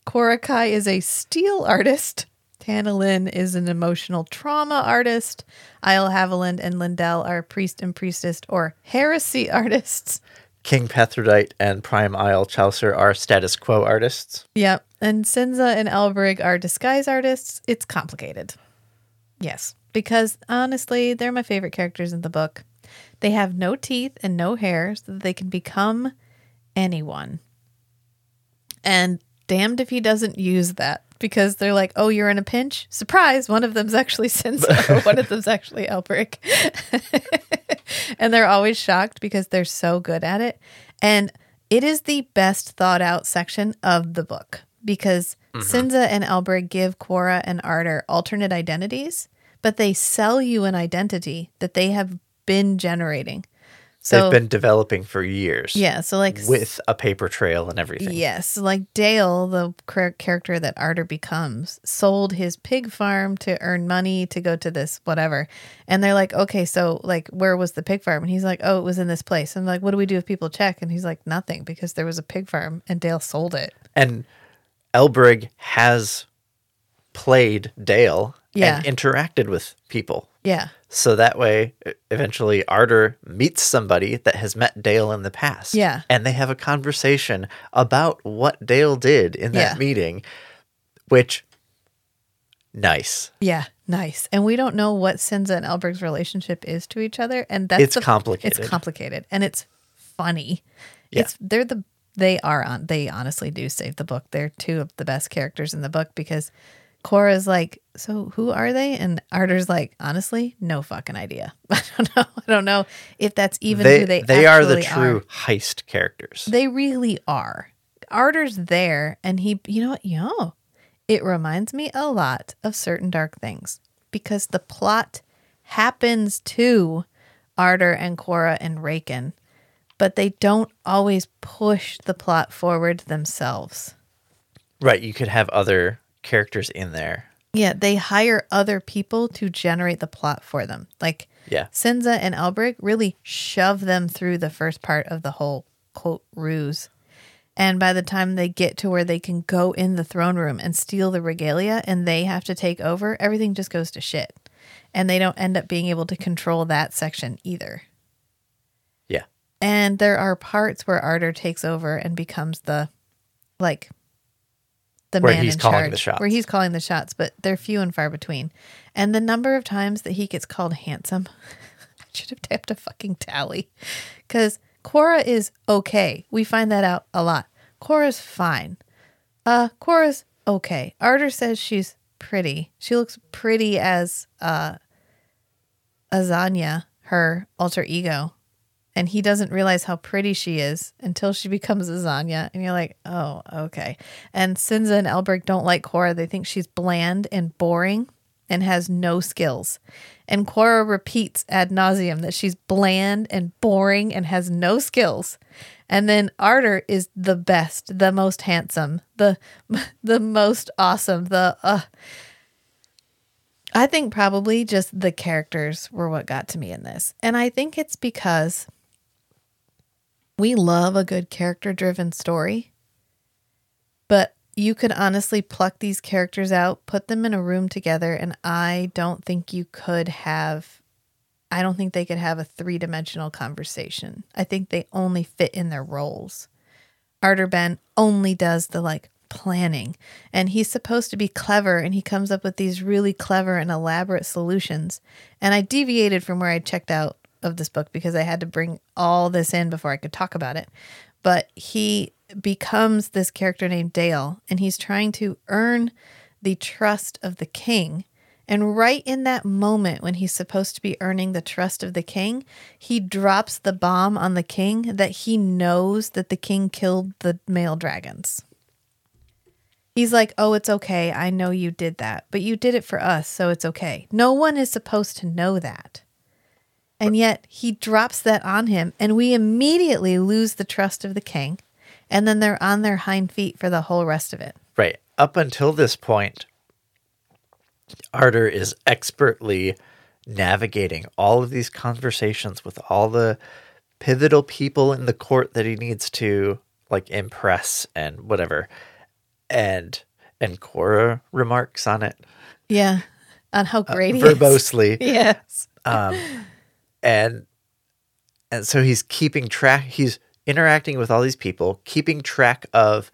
[SPEAKER 1] Quarrah Khai is a steel artist. Tana Tanalin is an emotional trauma artist. Isle Halavend and Lyndel are priest and priestess or heresy [laughs] artists.
[SPEAKER 2] King Pethredote and Prime Isle Chaucer are status quo artists.
[SPEAKER 1] Yep. And Cinza and Elbrig are disguise artists. It's complicated. Yes. Because honestly, they're my favorite characters in the book. They have no teeth and no hair, so that they can become anyone. And damned if he doesn't use that because they're like, oh, you're in a pinch? Surprise! One of them's actually [laughs] Cinza, one of them's actually Elbrig. [laughs] and they're always shocked because they're so good at it. And it is the best thought out section of the book because mm-hmm. Cinza and Elbrig give Quarrah and Ardor alternate identities, but they sell you an identity that they have been generating. So
[SPEAKER 2] They've been developing for years.
[SPEAKER 1] yeah, so like
[SPEAKER 2] With a paper trail and everything.
[SPEAKER 1] Yes, like Dale, the character that Ardor becomes, sold his pig farm to earn money to go to this whatever. And they're like, okay, so like, where was the pig farm? And he's like, oh, it was in this place. And like, what do we do if people check? And he's like, nothing, because there was a pig farm and Dale sold it.
[SPEAKER 2] And Elbrig has played Dale
[SPEAKER 1] Yeah.
[SPEAKER 2] and interacted with people.
[SPEAKER 1] Yeah,
[SPEAKER 2] So that way, eventually, Ardor meets somebody that has met Dale in the past.
[SPEAKER 1] Yeah.
[SPEAKER 2] And they have a conversation about what Dale did in that
[SPEAKER 1] Yeah.
[SPEAKER 2] meeting, which, nice.
[SPEAKER 1] yeah, Nice. And we don't know what Cinza and Elbrig's relationship is to each other. And that's
[SPEAKER 2] It's
[SPEAKER 1] the-
[SPEAKER 2] complicated.
[SPEAKER 1] It's complicated. And it's funny.
[SPEAKER 2] Yeah.
[SPEAKER 1] It's they're the they are on they honestly do save the book. They're two of the best characters in the book because Quarrah's like, so who are they? And Ardor's like, honestly, no fucking idea. [laughs] I don't know. I don't know if that's even
[SPEAKER 2] they
[SPEAKER 1] who they are.
[SPEAKER 2] they are the true heist characters.
[SPEAKER 1] They really are. Ardor's there, and he, you know what? Yo, it reminds me a lot of certain dark things because the plot happens to Ardor and Quarrah and Raekon, but they don't always push the plot forward themselves.
[SPEAKER 2] right, you could have other characters in there.
[SPEAKER 1] Yeah, they hire other people to generate the plot for them. Like
[SPEAKER 2] Yeah.
[SPEAKER 1] Cinza and Elbrig really shove them through the first part of the whole quote ruse. And by the time they get to where they can go in the throne room and steal the regalia and they have to take over, everything just goes to shit. And they don't end up being able to control that section either.
[SPEAKER 2] Yeah.
[SPEAKER 1] And there are parts where Ardor takes over and becomes the like the
[SPEAKER 2] Where
[SPEAKER 1] man
[SPEAKER 2] he's
[SPEAKER 1] in
[SPEAKER 2] calling
[SPEAKER 1] charge,
[SPEAKER 2] the shots.
[SPEAKER 1] where he's calling the shots, but they're few and far between. And the number of times that he gets called handsome, [laughs] I should have tapped a fucking tally, because Quarrah is okay. We find that out a lot. Quarrah's fine. Uh, Quarrah's okay. Ardor says she's pretty. She looks pretty as uh, Azanya, her alter ego. And he doesn't realize how pretty she is until she becomes Azanya. And you're like, oh, okay. And Cinza and Elbrig don't like Quarrah. They think she's bland and boring and has no skills. And Quarrah repeats ad nauseum that she's bland and boring and has no skills. And then Ardor is the best, the most handsome, the [laughs] the most awesome, the uh I think probably just the characters were what got to me in this. And I think it's because we love a good character driven story. But you could honestly pluck these characters out, put them in a room together, and I don't think you could have I don't think they could have a three dimensional conversation. I think they only fit in their roles. Ardor Benn only does the like planning and he's supposed to be clever and he comes up with these really clever and elaborate solutions. And I deviated from where I checked out of this book because I had to bring all this in before I could talk about it. But he becomes this character named Dale and he's trying to earn the trust of the king. And right in that moment when he's supposed to be earning the trust of the king, he drops the bomb on the king that he knows that the king killed the male dragons. He's like, Oh, it's okay. I know you did that, but you did it for us, so it's okay. No one is supposed to know that. And yet he drops that on him, and we immediately lose the trust of the king. And then they're on their hind feet for the whole rest of it.
[SPEAKER 2] Right. Up until this point, Ardor is expertly navigating all of these conversations with all the pivotal people in the court that he needs to like impress and whatever. And and Quarrah remarks on it
[SPEAKER 1] Yeah. On how great he is.
[SPEAKER 2] verbosely. [laughs]
[SPEAKER 1] Yes.
[SPEAKER 2] um, and and so he's keeping track he's interacting with all these people keeping track of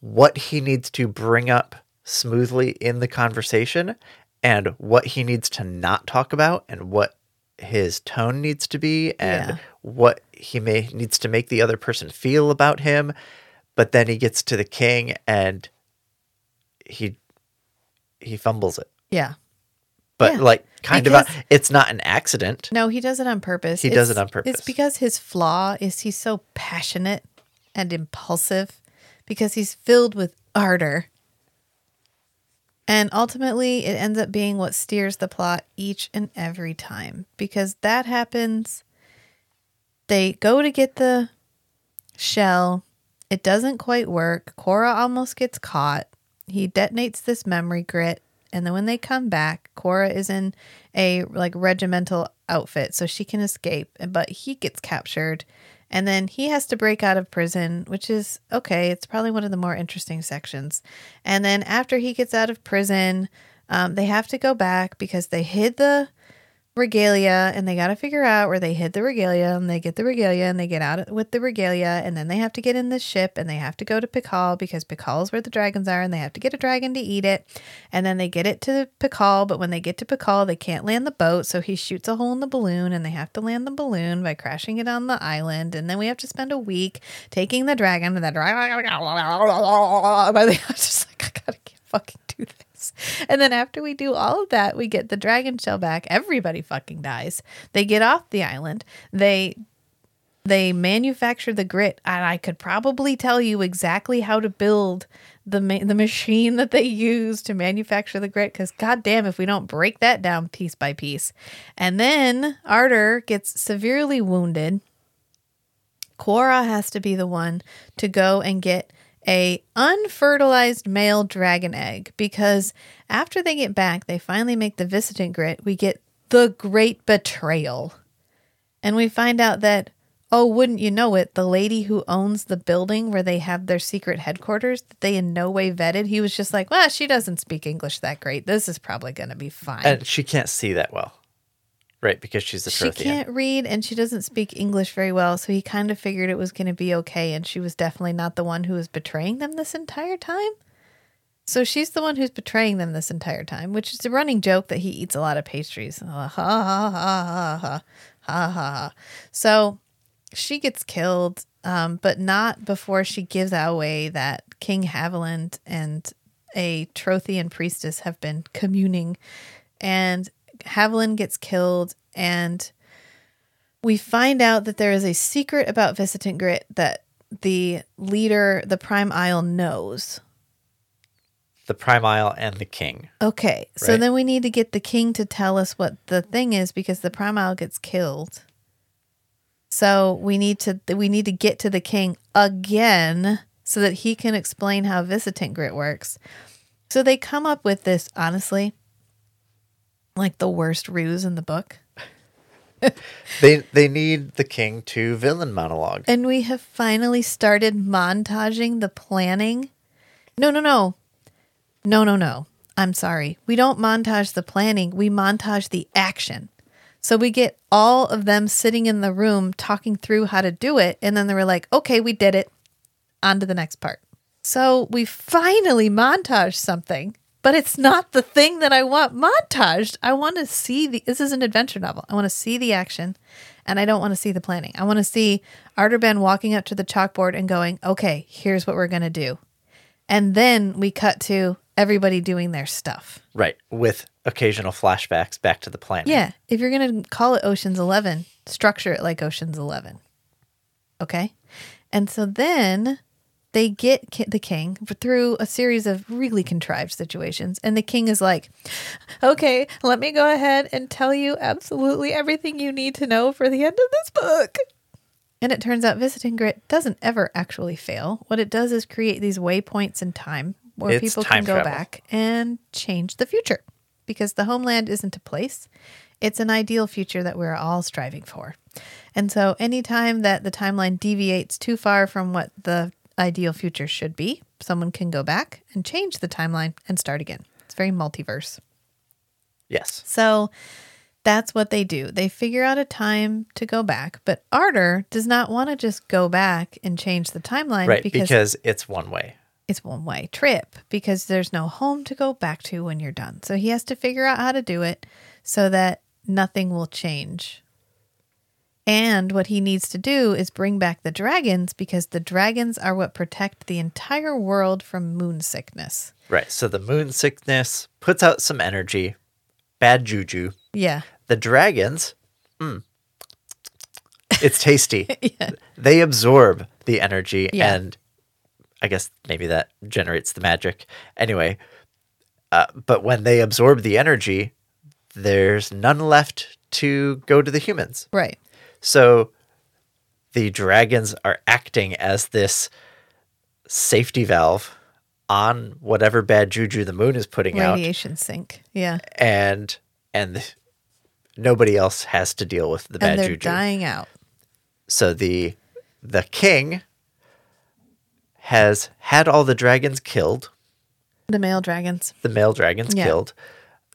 [SPEAKER 2] what he needs to bring up smoothly in the conversation and what he needs to not talk about and what his tone needs to be and
[SPEAKER 1] Yeah.
[SPEAKER 2] what he may needs to make the other person feel about him but then he gets to the king and he he fumbles it
[SPEAKER 1] Yeah.
[SPEAKER 2] But
[SPEAKER 1] Yeah,
[SPEAKER 2] like kind of uh,
[SPEAKER 1] a,
[SPEAKER 2] it's not an accident
[SPEAKER 1] No, he does it on purpose.
[SPEAKER 2] He does it on purpose.
[SPEAKER 1] It's because his flaw is he's so passionate and impulsive because he's filled with ardor. And ultimately, it ends up being what steers the plot each and every time because that happens. They go to get the shell. It doesn't quite work. Quarrah almost gets caught. He detonates this memory grit. And then when they come back, Quarrah is in a like regimental outfit so she can escape, but he gets captured. And then he has to break out of prison, which is okay. It's probably one of the more interesting sections. And then after he gets out of prison, um, they have to go back because they hid the regalia and they got to figure out where they hid the regalia and they get the regalia and they get out with the regalia and then they have to get in the ship and they have to go to Pekal because Pekal is where the dragons are and they have to get a dragon to eat it and then they get it to Pekal but when they get to Pekal they can't land the boat so he shoots a hole in the balloon and they have to land the balloon by crashing it on the island and then we have to spend a week taking the dragon and the dragon [laughs] by the [laughs] I was just like I gotta fucking do this. And then after we do all of that, we get the dragon shell back. Everybody fucking dies. They get off the island. They they manufacture the grit, and I could probably tell you exactly how to build the ma- the machine [laughs] that they use to manufacture the grit. Because goddamn, if we don't break that down piece by piece, and then Ardor gets severely wounded. Quarrah has to be the one to go and get a unfertilized male dragon egg because after they get back, they finally make the visitant grit. We get the great betrayal. And we find out that, oh, wouldn't you know it, the lady who owns the building where they have their secret headquarters that they in no way vetted, he was just like, well, she doesn't speak English that great. This is probably going to be fine.
[SPEAKER 2] And she can't see that well. Right, because she's the
[SPEAKER 1] she can't read and she doesn't speak English very well, so he kind of figured it was going to be okay. And she was definitely not the one who was betraying them this entire time. So she's the one who's betraying them this entire time, which is a running joke that he eats a lot of pastries. [laughs] Ha ha ha ha ha ha ha. So she gets killed, um, but not before she gives away that King Halavend and a Trothian priestess have been communing, and Halavend gets killed, and we find out that there is a secret about Visitant Grit that the leader, the Prime Isle, knows.
[SPEAKER 2] The Prime Isle and the King.
[SPEAKER 1] Okay, so
[SPEAKER 2] Right.
[SPEAKER 1] then we need to get the king to tell us what the thing is because the Prime Isle gets killed. So we need to we need to get to the king again so that he can explain how Visitant Grit works. So they come up with this honestly like the worst ruse in the book. [laughs]
[SPEAKER 2] They they need the King to villain monologue.
[SPEAKER 1] And we have finally started montaging the planning. No, no, no. No, no, no. I'm sorry. We don't montage the planning, we montage the action. So we get all of them sitting in the room talking through how to do it. And then they were like, okay, we did it. On to the next part. So we finally montage something, but it's not the thing that I want montaged. I want to see the, this is an adventure novel. I want to see the action and I don't want to see the planning. I want to see Ardor Benn walking up to the chalkboard and going, okay, here's what we're going to do. And then we cut to everybody doing their stuff.
[SPEAKER 2] Right, with occasional flashbacks back to the planet.
[SPEAKER 1] Yeah. If you're going to call it Ocean's 11, structure it like Ocean's 11. Okay. And so then they get ki- the king through a series of really contrived situations. And the king is like, okay, let me go ahead and tell you absolutely everything you need to know for the end of this book. And it turns out Visitant Grit doesn't ever actually fail. What it does is create these waypoints in time where
[SPEAKER 2] It's
[SPEAKER 1] people
[SPEAKER 2] time
[SPEAKER 1] can go
[SPEAKER 2] travel.
[SPEAKER 1] back and change the future because the homeland isn't a place. It's an ideal future that we're all striving for. And so anytime that the timeline deviates too far from what the ideal future should be, someone can go back and change the timeline and start again. It's very multiverse.
[SPEAKER 2] Yes.
[SPEAKER 1] So that's what they do. They figure out a time to go back, but Ardor does not want to just go back and change the timeline
[SPEAKER 2] Right,
[SPEAKER 1] because,
[SPEAKER 2] because it's one way.
[SPEAKER 1] it's one way trip because there's no home to go back to when you're done. So he has to figure out how to do it so that nothing will change. And what he needs to do is bring back the dragons because the dragons are what protect the entire world from moon sickness.
[SPEAKER 2] Right. So the moon sickness puts out some energy, bad juju.
[SPEAKER 1] Yeah.
[SPEAKER 2] The dragons, mm, it's tasty. [laughs]
[SPEAKER 1] yeah.
[SPEAKER 2] They absorb the energy,
[SPEAKER 1] Yeah.
[SPEAKER 2] and I guess maybe that generates the magic. Anyway, uh, but when they absorb the energy, there's none left to go to the humans.
[SPEAKER 1] Right.
[SPEAKER 2] So the dragons are acting as this safety valve on whatever bad juju the moon is putting out
[SPEAKER 1] Radiation sink. Yeah.
[SPEAKER 2] and and nobody else has to deal with the bad
[SPEAKER 1] and they're
[SPEAKER 2] juju.
[SPEAKER 1] dying out.
[SPEAKER 2] So the the king has had all the dragons killed,
[SPEAKER 1] The male dragons.
[SPEAKER 2] the male dragons
[SPEAKER 1] Yeah.
[SPEAKER 2] killed,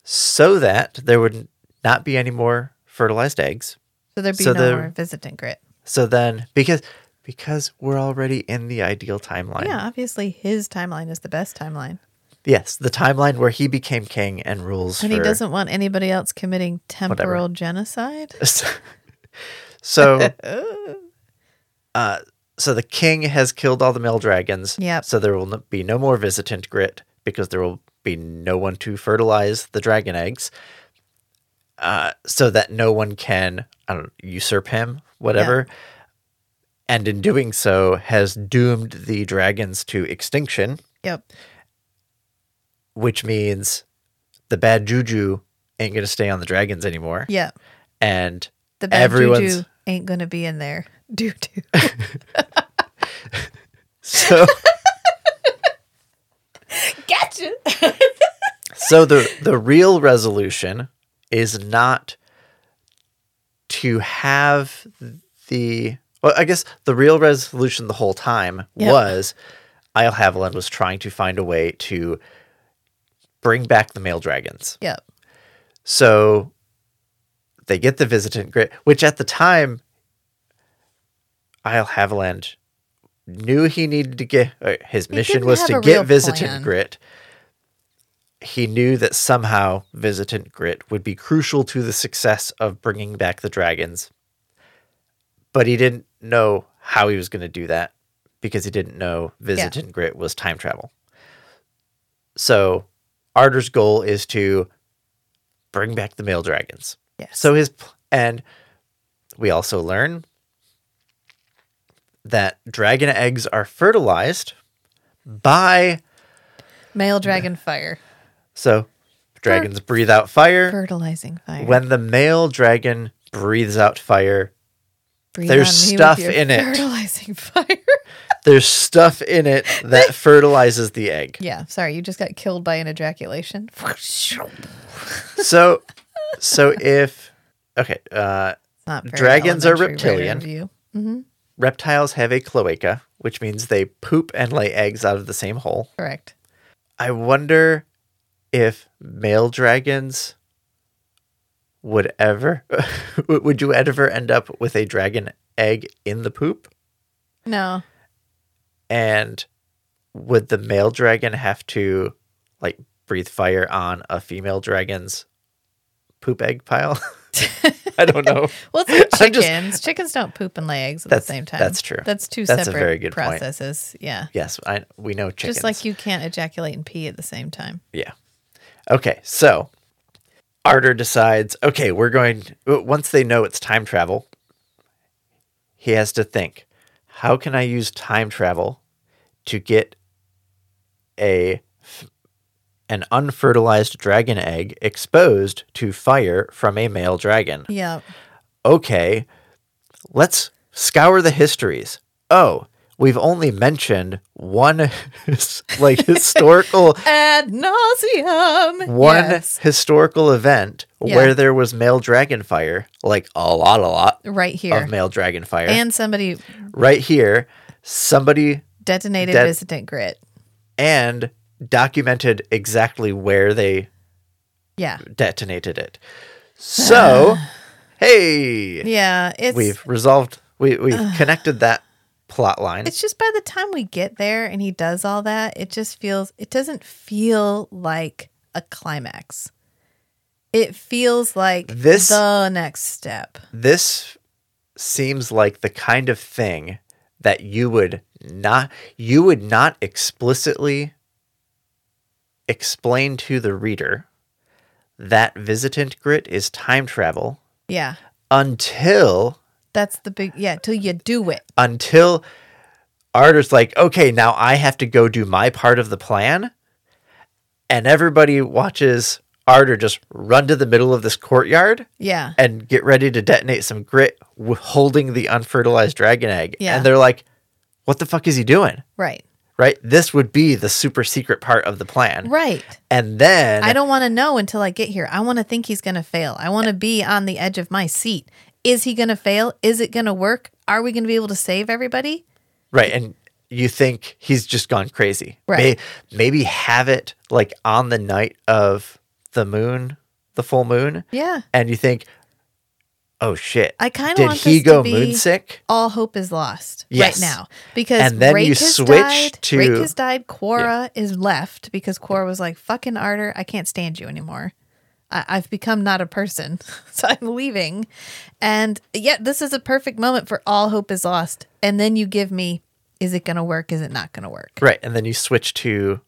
[SPEAKER 2] so that there would not be any more fertilized eggs.
[SPEAKER 1] So there'd be
[SPEAKER 2] So
[SPEAKER 1] no
[SPEAKER 2] the-
[SPEAKER 1] more visitant grit.
[SPEAKER 2] So then because because we're already in the ideal timeline.
[SPEAKER 1] Yeah, obviously his timeline is the best timeline.
[SPEAKER 2] Yes, the timeline where he became king and rules
[SPEAKER 1] And he doesn't want anybody else committing temporal genocide. [laughs]
[SPEAKER 2] so [laughs] uh so the king has killed all the male dragons.
[SPEAKER 1] Yeah.
[SPEAKER 2] So there will be no more visitant grit because there will be no one to fertilize the dragon eggs. Uh, so that no one can I don't know, usurp him, whatever. And in doing so, has doomed the dragons to extinction,
[SPEAKER 1] Yep.
[SPEAKER 2] which means the bad juju ain't gonna stay on the dragons anymore.
[SPEAKER 1] Yep.
[SPEAKER 2] And
[SPEAKER 1] The bad
[SPEAKER 2] Everyone's-
[SPEAKER 1] juju ain't gonna be in there [laughs] due to
[SPEAKER 2] so [laughs]
[SPEAKER 1] Gotcha. [laughs]
[SPEAKER 2] So the the real resolution is not to have the well, I guess the real resolution the whole time
[SPEAKER 1] Yep.
[SPEAKER 2] was Isle Halavend was trying to find a way to bring back the male dragons.
[SPEAKER 1] Yep.
[SPEAKER 2] So they get the visitant grit, which at the time Isle Halavend knew he needed to get uh, his mission was to get visitant
[SPEAKER 1] plan.
[SPEAKER 2] grit. He knew that somehow visitant grit would be crucial to the success of bringing back the dragons. But he didn't know how he was going to do that because he didn't know visitant grit was time travel. So Ardor's goal is to bring back the male dragons.
[SPEAKER 1] Yes.
[SPEAKER 2] So his and we also learn that dragon eggs are fertilized by
[SPEAKER 1] male dragon fire.
[SPEAKER 2] So dragons breathe out fire.
[SPEAKER 1] Fertilizing fire.
[SPEAKER 2] When the male dragon breathes out fire,
[SPEAKER 1] Breathe
[SPEAKER 2] there's
[SPEAKER 1] on me with
[SPEAKER 2] stuff in it.
[SPEAKER 1] Fertilizing [laughs] fire.
[SPEAKER 2] there's stuff in it that [laughs] fertilizes the egg.
[SPEAKER 1] yeah. Sorry, you just got killed by an ejaculation.
[SPEAKER 2] So so if okay, uh Dragons are reptilian.
[SPEAKER 1] view.
[SPEAKER 2] reptiles have a cloaca, which means they poop and lay eggs out of the same hole.
[SPEAKER 1] Correct.
[SPEAKER 2] I wonder if male dragons would ever [laughs] would you ever end up with a dragon egg in the poop
[SPEAKER 1] No.
[SPEAKER 2] and would the male dragon have to like breathe fire on a female dragon's poop egg pile [laughs] i don't know [laughs]
[SPEAKER 1] Well, it's like
[SPEAKER 2] I'm just-
[SPEAKER 1] chickens. chickens don't poop and lay eggs at the same time.
[SPEAKER 2] that's true.
[SPEAKER 1] That's two
[SPEAKER 2] That's a
[SPEAKER 1] separate
[SPEAKER 2] very good point.
[SPEAKER 1] processes. Yeah.
[SPEAKER 2] yes i we know chickens
[SPEAKER 1] Just like you can't ejaculate and pee at the same time.
[SPEAKER 2] Yeah. Okay, so Ardor decides, okay, we're going once they know it's time travel, he has to think, how can I use time travel to get a an unfertilized dragon egg exposed to fire from a male dragon?
[SPEAKER 1] Yeah.
[SPEAKER 2] Okay, let's scour the histories. Oh, we've only mentioned one like historical [laughs]
[SPEAKER 1] Ad nauseum.
[SPEAKER 2] one
[SPEAKER 1] Yes.
[SPEAKER 2] historical event
[SPEAKER 1] Yeah.
[SPEAKER 2] where there was male dragon fire, like a lot, a lot
[SPEAKER 1] Right here.
[SPEAKER 2] of male dragon fire.
[SPEAKER 1] And somebody
[SPEAKER 2] right here, somebody
[SPEAKER 1] detonated
[SPEAKER 2] Det-
[SPEAKER 1] visitant grit.
[SPEAKER 2] and documented exactly where they
[SPEAKER 1] Yeah.
[SPEAKER 2] detonated it. So, [sighs] hey,
[SPEAKER 1] Yeah. It's
[SPEAKER 2] we've resolved. We we've connected that plot line.
[SPEAKER 1] it's just by the time we get there and he does all that, it just feels it doesn't feel like a climax. It feels like
[SPEAKER 2] This-
[SPEAKER 1] the next step.
[SPEAKER 2] this seems like the kind of thing that you would not you would not explicitly explain to the reader that visitant grit is time travel
[SPEAKER 1] Yeah.
[SPEAKER 2] until
[SPEAKER 1] That's the big yeah, till you do it.
[SPEAKER 2] until Ardor's like, okay, now I have to go do my part of the plan. And everybody watches Ardor just run to the middle of this courtyard
[SPEAKER 1] Yeah.
[SPEAKER 2] and get ready to detonate some grit holding the unfertilized dragon egg.
[SPEAKER 1] Yeah.
[SPEAKER 2] And they're like, what the fuck is he doing?
[SPEAKER 1] Right.
[SPEAKER 2] Right? This would be the super secret part of the plan.
[SPEAKER 1] Right.
[SPEAKER 2] And then
[SPEAKER 1] I don't want to know until I get here. I want to think he's going to fail. I want to be on the edge of my seat. Is he going to fail? Is it going to work? Are we going to be able to save everybody?
[SPEAKER 2] Right. And you think he's just gone crazy.
[SPEAKER 1] Right.
[SPEAKER 2] May- maybe have it like on the night of the moon, the full moon.
[SPEAKER 1] Yeah.
[SPEAKER 2] And you think, oh shit.
[SPEAKER 1] I kind of
[SPEAKER 2] Did
[SPEAKER 1] want
[SPEAKER 2] he go moonsick?
[SPEAKER 1] all hope is lost
[SPEAKER 2] Yes.
[SPEAKER 1] right now because
[SPEAKER 2] And then
[SPEAKER 1] Raek
[SPEAKER 2] you switch
[SPEAKER 1] died.
[SPEAKER 2] to-
[SPEAKER 1] Raek has died. Quarrah is left because Quarrah was like, "Fucking Ardor, I can't stand you anymore. I- I've become not a person, [laughs] so I'm leaving." And yet, this is a perfect moment for all hope is lost. And then you give me, "Is it going to work? Is it not going to work?"
[SPEAKER 2] Right. And then you switch to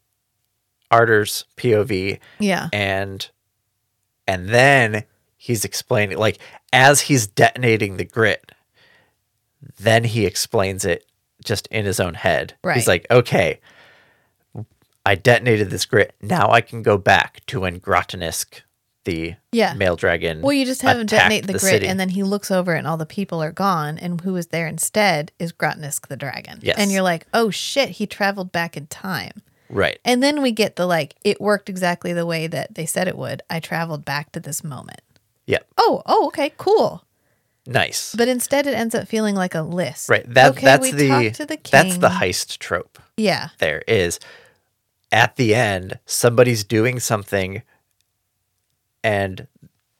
[SPEAKER 2] Ardor's POV
[SPEAKER 1] Yeah,
[SPEAKER 2] and and then he's explaining like as he's detonating the grit, then he explains it just in his own head.
[SPEAKER 1] Right.
[SPEAKER 2] He's like, okay, I detonated this grit. Now I can go back to when Grotanisk, the
[SPEAKER 1] Yeah.
[SPEAKER 2] male dragon.
[SPEAKER 1] Well, you just have him detonate the, grid,
[SPEAKER 2] city.
[SPEAKER 1] and then he looks over, and all the people are gone, and who is there instead is Grotnisk the dragon.
[SPEAKER 2] Yes.
[SPEAKER 1] And you're like, oh shit, he traveled back in time.
[SPEAKER 2] right.
[SPEAKER 1] And then we get the like, it worked exactly the way that they said it would. I traveled back to this moment.
[SPEAKER 2] Yep.
[SPEAKER 1] Oh, oh, okay, cool.
[SPEAKER 2] Nice.
[SPEAKER 1] But instead, it ends up feeling like a list.
[SPEAKER 2] right. That
[SPEAKER 1] okay,
[SPEAKER 2] that's
[SPEAKER 1] we
[SPEAKER 2] the,
[SPEAKER 1] to the
[SPEAKER 2] that's the heist trope.
[SPEAKER 1] Yeah,
[SPEAKER 2] there is at the end somebody's doing something and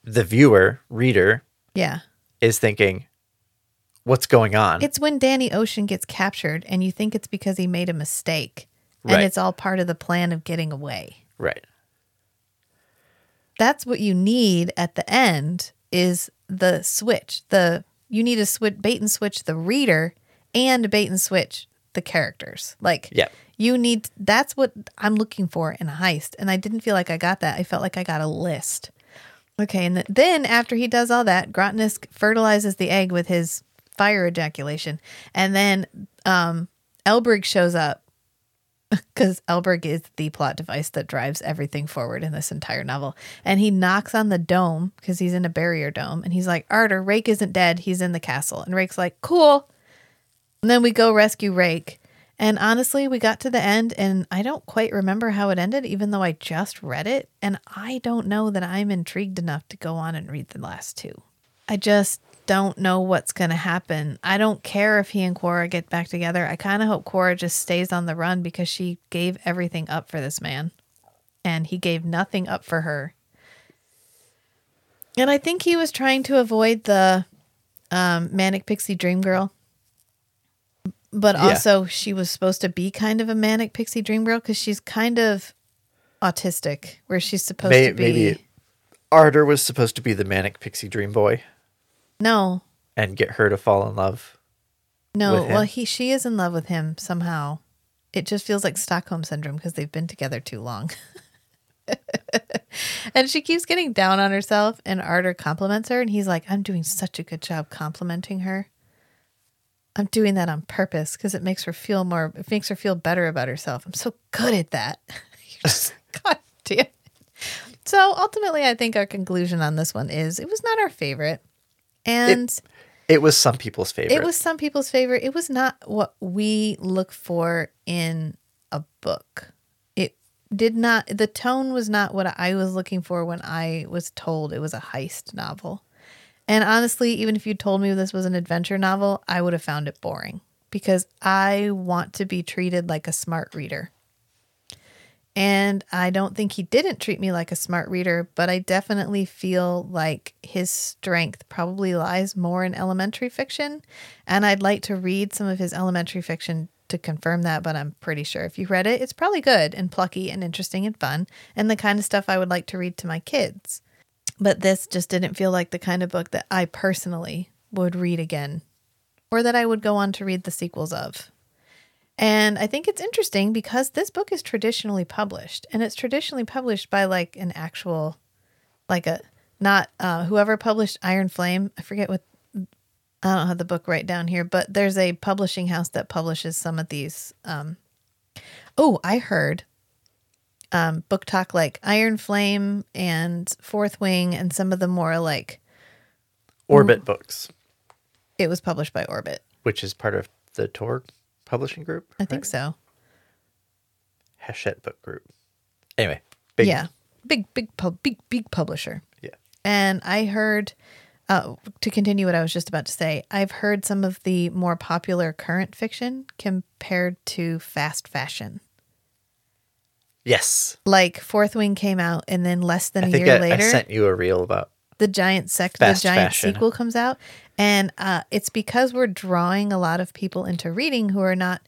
[SPEAKER 2] the viewer reader
[SPEAKER 1] yeah.
[SPEAKER 2] is thinking what's going on
[SPEAKER 1] It's when Danny Ocean gets captured, and you think it's because he made a mistake,
[SPEAKER 2] Right.
[SPEAKER 1] and it's all part of the plan of getting away.
[SPEAKER 2] right
[SPEAKER 1] that's what you need at the end is the switch the you need to switch bait and switch the reader and bait and switch the characters like
[SPEAKER 2] Yep.
[SPEAKER 1] You need that's what i'm looking for in a heist and i didn't feel like i got that i felt like i got a list okay and then after he does all that grotnisk fertilizes the egg with his fire ejaculation and then um elbrig shows up [laughs] because Elbrig is the plot device that drives everything forward in this entire novel. And he knocks on the dome because he's in a barrier dome. And he's like, Ardor, Raek isn't dead. He's in the castle. And Raek's like, cool. And then we go rescue Raek. And honestly, we got to the end and I don't quite remember how it ended, even though I just read it. And I don't know that I'm intrigued enough to go on and read the last two. I just don't know what's going to happen. I don't care if he and Quarrah get back together. I kind of hope Quarrah just stays on the run because she gave everything up for this man and he gave nothing up for her. And I think he was trying to avoid the um, manic pixie dream girl. But
[SPEAKER 2] Yeah.
[SPEAKER 1] also, she was supposed to be kind of a manic pixie dream girl because she's kind of autistic, where she's supposed
[SPEAKER 2] May-
[SPEAKER 1] to be.
[SPEAKER 2] maybe Ardor was supposed to be the manic pixie dream boy
[SPEAKER 1] No,
[SPEAKER 2] and get her to fall in love
[SPEAKER 1] No, well, he she is in love with him somehow. It just feels like Stockholm syndrome because they've been together too long. [laughs] and she keeps getting down on herself, and Ardor compliments her, and he's like, "I'm doing such a good job complimenting her. I'm doing that on purpose because it makes her feel more. It makes her feel better about herself. I'm so good at that. [laughs] Just, [laughs] God damn. it. So ultimately, I think our conclusion on this one is it was not our favorite, and.
[SPEAKER 2] it was some people's favorite
[SPEAKER 1] It was some people's favorite. It was not what we look for in a book. It did not, the tone was not what I was looking for when I was told it was a heist novel. And honestly, even if you told me this was an adventure novel, I would have found it boring because I want to be treated like a smart reader. And I don't think he didn't treat me like a smart reader, but I definitely feel like his strength probably lies more in elementary fiction. And I'd like to read some of his elementary fiction to confirm that, but I'm pretty sure if you read it, it's probably good and plucky and interesting and fun and the kind of stuff I would like to read to my kids. But this just didn't feel like the kind of book that I personally would read again or that I would go on to read the sequels of. And I think it's interesting because this book is traditionally published and it's traditionally published by like an actual, like a, not uh, whoever published Iron Flame. I forget what, I don't have the book right down here, but there's a publishing house that publishes some of these. Um, oh, I heard um, BookTok like Iron Flame and Fourth Wing and some of the more like,
[SPEAKER 2] orbit books
[SPEAKER 1] it was published by Orbit.
[SPEAKER 2] which is part of the tor publishing group
[SPEAKER 1] I think so.
[SPEAKER 2] hachette book group anyway big
[SPEAKER 1] yeah, big, big, pub, big, big publisher.
[SPEAKER 2] yeah
[SPEAKER 1] And I heard, uh, to continue what I was just about to say, I've heard some of the more popular current fiction compared to fast fashion.
[SPEAKER 2] Yes.
[SPEAKER 1] Like Fourth Wing came out, and then less than
[SPEAKER 2] i
[SPEAKER 1] a year
[SPEAKER 2] I, I
[SPEAKER 1] later,
[SPEAKER 2] sent you a reel about
[SPEAKER 1] the giant sec the giant
[SPEAKER 2] fashion.
[SPEAKER 1] sequel comes out. And uh, it's because we're drawing a lot of people into reading who are not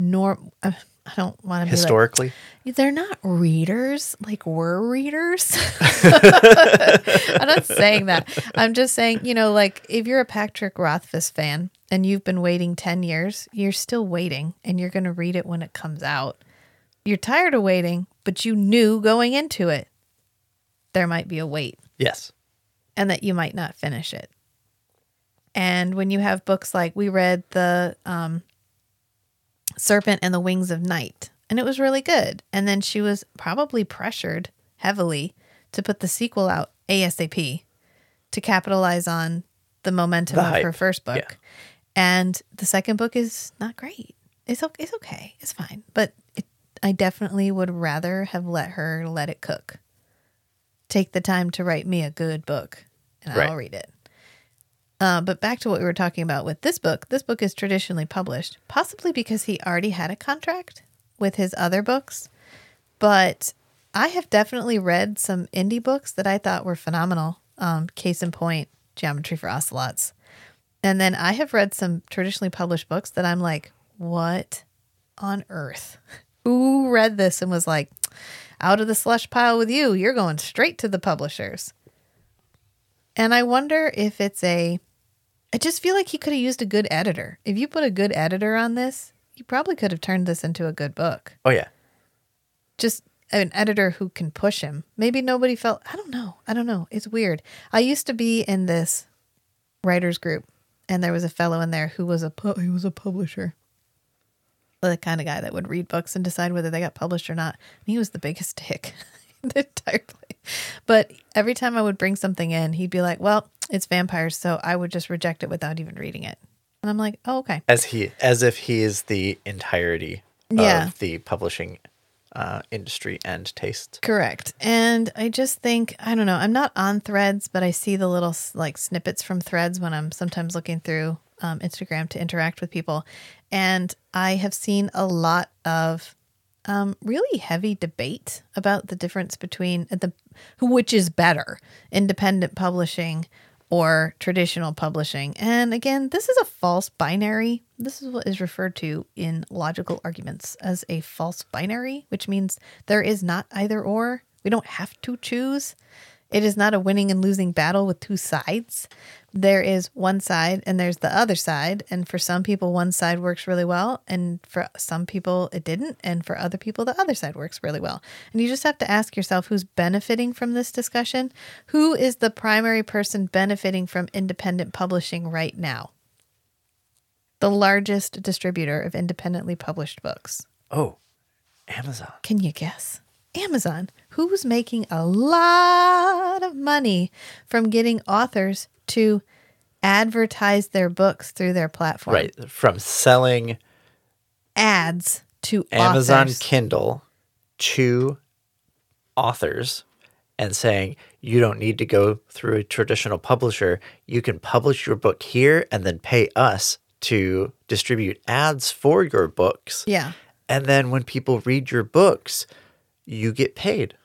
[SPEAKER 1] norm uh, i don't want to be
[SPEAKER 2] Historically,
[SPEAKER 1] like they're not readers like we're readers. [laughs] I'm not saying that. I'm just saying you know like if you're a patrick rothfuss fan and you've been waiting 10 years you're still waiting and you're going to read it when it comes out you're tired of waiting but you knew going into it there might be a wait
[SPEAKER 2] yes.
[SPEAKER 1] and that you might not finish it. And when you have books like we read the um, Serpent and the Wings of Night, and it was really good. And then she was probably pressured heavily to put the sequel out ASAP to capitalize on the momentum
[SPEAKER 2] The
[SPEAKER 1] of her first book.
[SPEAKER 2] yeah.
[SPEAKER 1] And the second book is not great. It's okay. It's okay. It's fine. But it, I definitely would rather have let her let it cook. Take the time to write me a good book, and
[SPEAKER 2] Right.
[SPEAKER 1] I'll read it. Uh, but back to what we were talking about with this book. This book is traditionally published, possibly because he already had a contract with his other books. But I have definitely read some indie books that I thought were phenomenal. Um, case in point, Geometry for Ocelots. And then I have read some traditionally published books that I'm like, what on earth? [laughs] Who read this and was like, out of the slush pile with you? You're going straight to the publishers. And I wonder if it's a. I just feel like he could have used a good editor. If you put a good editor on this, you probably could have turned this into a good book.
[SPEAKER 2] Oh yeah.
[SPEAKER 1] Just an editor who can push him. Maybe nobody felt. I don't know. I don't know. It's weird. I used to be in this writers group, and there was a fellow in there who was a pu- he was a publisher, the kind of guy that would read books and decide whether they got published or not. And he was the biggest [laughs] dick in the entire place. But every time I would bring something in, he'd be like, "Well, it's vampires," so I would just reject it without even reading it. And I'm like, "Oh, okay."
[SPEAKER 2] As he as if he is the entirety
[SPEAKER 1] Yeah.
[SPEAKER 2] of the publishing uh, industry and taste.
[SPEAKER 1] Correct. And I just think, I don't know, I'm not on threads, but I see the little like snippets from threads when I'm sometimes looking through um, Instagram to interact with people. And I have seen a lot of um, really heavy debate about the difference between the which is better, independent publishing or traditional publishing. And again, this is a false binary. This is what is referred to in logical arguments as a false binary, which means there is not either or. We don't have to choose. It is not a winning and losing battle with two sides. There is one side and there's the other side. And for some people, one side works really well. And for some people, it didn't. And for other people, the other side works really well. And you just have to ask yourself who's benefiting from this discussion? Who is the primary person benefiting from independent publishing right now? The largest distributor of independently published books.
[SPEAKER 2] Oh, Amazon.
[SPEAKER 1] Can you guess? Amazon, who's making a lot of money from getting authors to advertise their books through their platform.
[SPEAKER 2] Right. From selling
[SPEAKER 1] Ads to
[SPEAKER 2] Amazon
[SPEAKER 1] authors.
[SPEAKER 2] Kindle to authors and saying you don't need to go through a traditional publisher. You can publish your book here and then pay us to distribute ads for your books.
[SPEAKER 1] Yeah,
[SPEAKER 2] And then when people read your books, you get paid.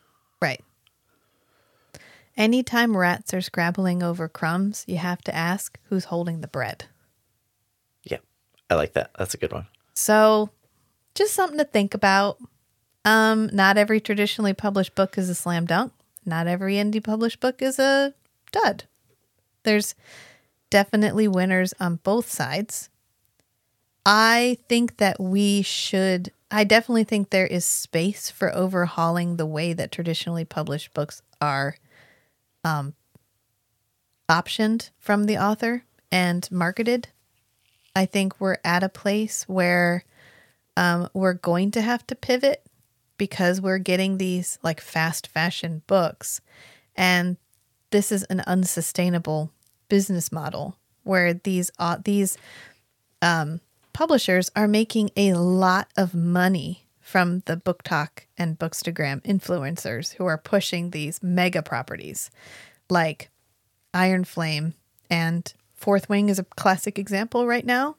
[SPEAKER 1] right. Anytime rats are scrabbling over crumbs, you have to ask who's holding the bread.
[SPEAKER 2] Yeah. I like that. That's a good one.
[SPEAKER 1] So, just something to think about. Um, not every traditionally published book is a slam dunk. Not every indie published book is a dud. There's definitely winners on both sides. I think that we should I definitely think there is space for overhauling the way that traditionally published books are um optioned from the author and marketed. I think we're at a place where um, we're going to have to pivot because we're getting these like fast fashion books. And this is an unsustainable business model where these uh, these um, publishers are making a lot of money from the BookTok and bookstagram influencers who are pushing these mega properties like Iron Flame and Fourth Wing is a classic example right now.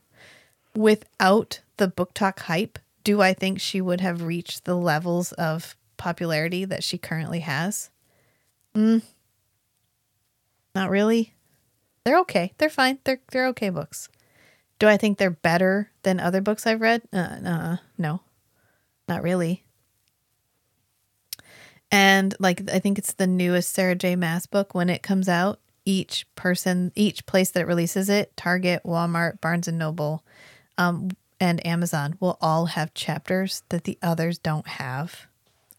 [SPEAKER 1] Without the BookTok hype, do I think she would have reached the levels of popularity that she currently has? Mm. Not really. They're okay. They're fine. They're they're okay books. Do I think they're better than other books I've read? Uh, uh, no, not really. And like I think it's the newest Sarah J. Maas book. When it comes out, each person, each place that it releases it, Target, Walmart, Barnes and Noble, um, and Amazon will all have chapters that the others don't have.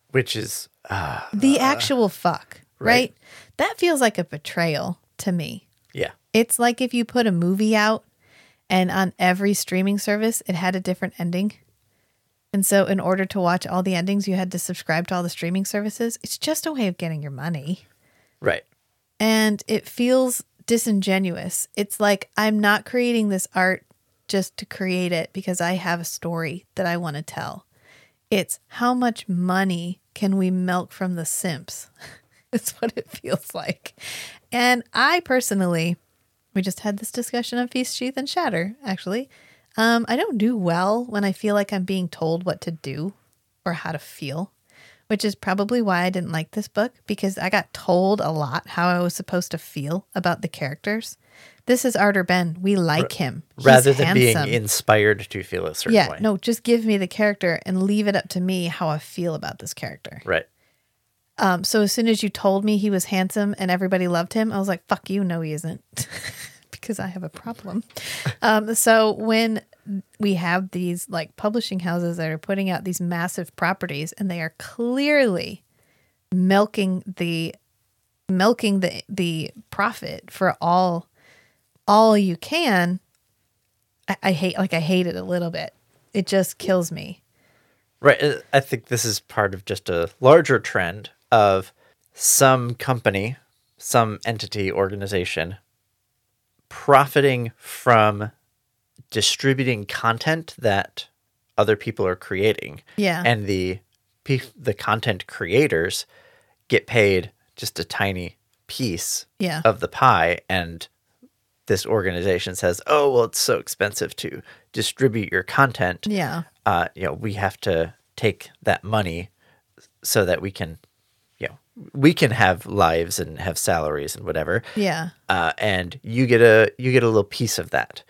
[SPEAKER 2] Which is uh,
[SPEAKER 1] The actual fuck, right?
[SPEAKER 2] right.
[SPEAKER 1] That feels like a betrayal to me.
[SPEAKER 2] yeah.
[SPEAKER 1] It's like if you put a movie out and on every streaming service it had a different ending. And so in order to watch all the endings you had to subscribe to all the streaming services. It's just a way of getting your money.
[SPEAKER 2] Right.
[SPEAKER 1] And it feels disingenuous. It's like I'm not creating this art just to create it because I have a story that I want to tell. It's how much money can we milk from the simps? [laughs] It's what it feels like. And I personally, we just had this discussion on Feast, Sheath, and Shatter, actually. Um, I don't do well when I feel like I'm being told what to do or how to feel, which is probably why I didn't like this book because I got told a lot how I was supposed to feel about the characters. This is Ardor Benn. We like him. He's
[SPEAKER 2] Rather than being inspired to feel a certain
[SPEAKER 1] yeah,
[SPEAKER 2] way.
[SPEAKER 1] no, just give me the character and leave it up to me how I feel about this character.
[SPEAKER 2] Right.
[SPEAKER 1] Um, so as soon as you told me he was handsome and everybody loved him, I was like, "Fuck you, no, he isn't," [laughs] because I have a problem. um, so when we have these like publishing houses that are putting out these massive properties and they are clearly milking the milking the the profit for all all you can, I, I hate like I hate it a little bit. It just kills me.
[SPEAKER 2] Right. I think this is part of just a larger trend of some company, some entity, organization profiting from distributing content that other people are creating.
[SPEAKER 1] Yeah.
[SPEAKER 2] And the the content creators get paid just a tiny piece
[SPEAKER 1] Yeah.
[SPEAKER 2] of the pie and this organization says, "Oh, well it's so expensive to distribute your content."
[SPEAKER 1] Yeah.
[SPEAKER 2] uh, you know, we have to take that money so that we can, we can have lives and have salaries and whatever.
[SPEAKER 1] Yeah.
[SPEAKER 2] Uh, and you get a you get a little piece of that.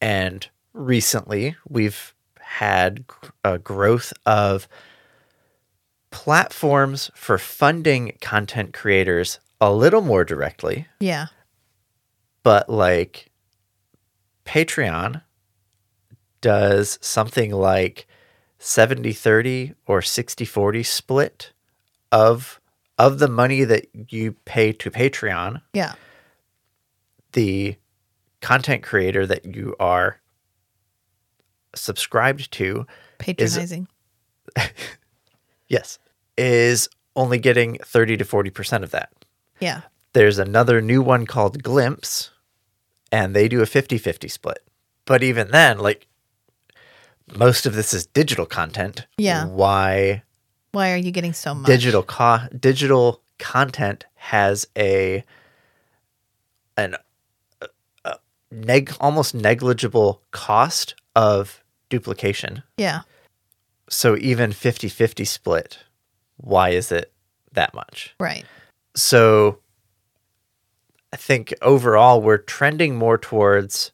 [SPEAKER 2] And recently, we've had a growth of platforms for funding content creators a little more directly
[SPEAKER 1] Yeah.
[SPEAKER 2] but like Patreon does something like 70 30 or 60 40 split of of the money that you pay to Patreon,
[SPEAKER 1] Yeah.
[SPEAKER 2] the content creator that you are subscribed to,
[SPEAKER 1] Patronizing. [laughs]
[SPEAKER 2] yes, is only getting 30 to 40% of that.
[SPEAKER 1] yeah.
[SPEAKER 2] There's another new one called Glimpse, and they do a 50 50 split. But even then, like, most of this is digital content.
[SPEAKER 1] Yeah.
[SPEAKER 2] Why
[SPEAKER 1] Why are you getting so much?
[SPEAKER 2] digital co- digital content has a an a, a neg almost negligible cost of duplication.
[SPEAKER 1] Yeah.
[SPEAKER 2] So even 50-50 split, why is it that much?
[SPEAKER 1] Right.
[SPEAKER 2] So I think overall we're trending more towards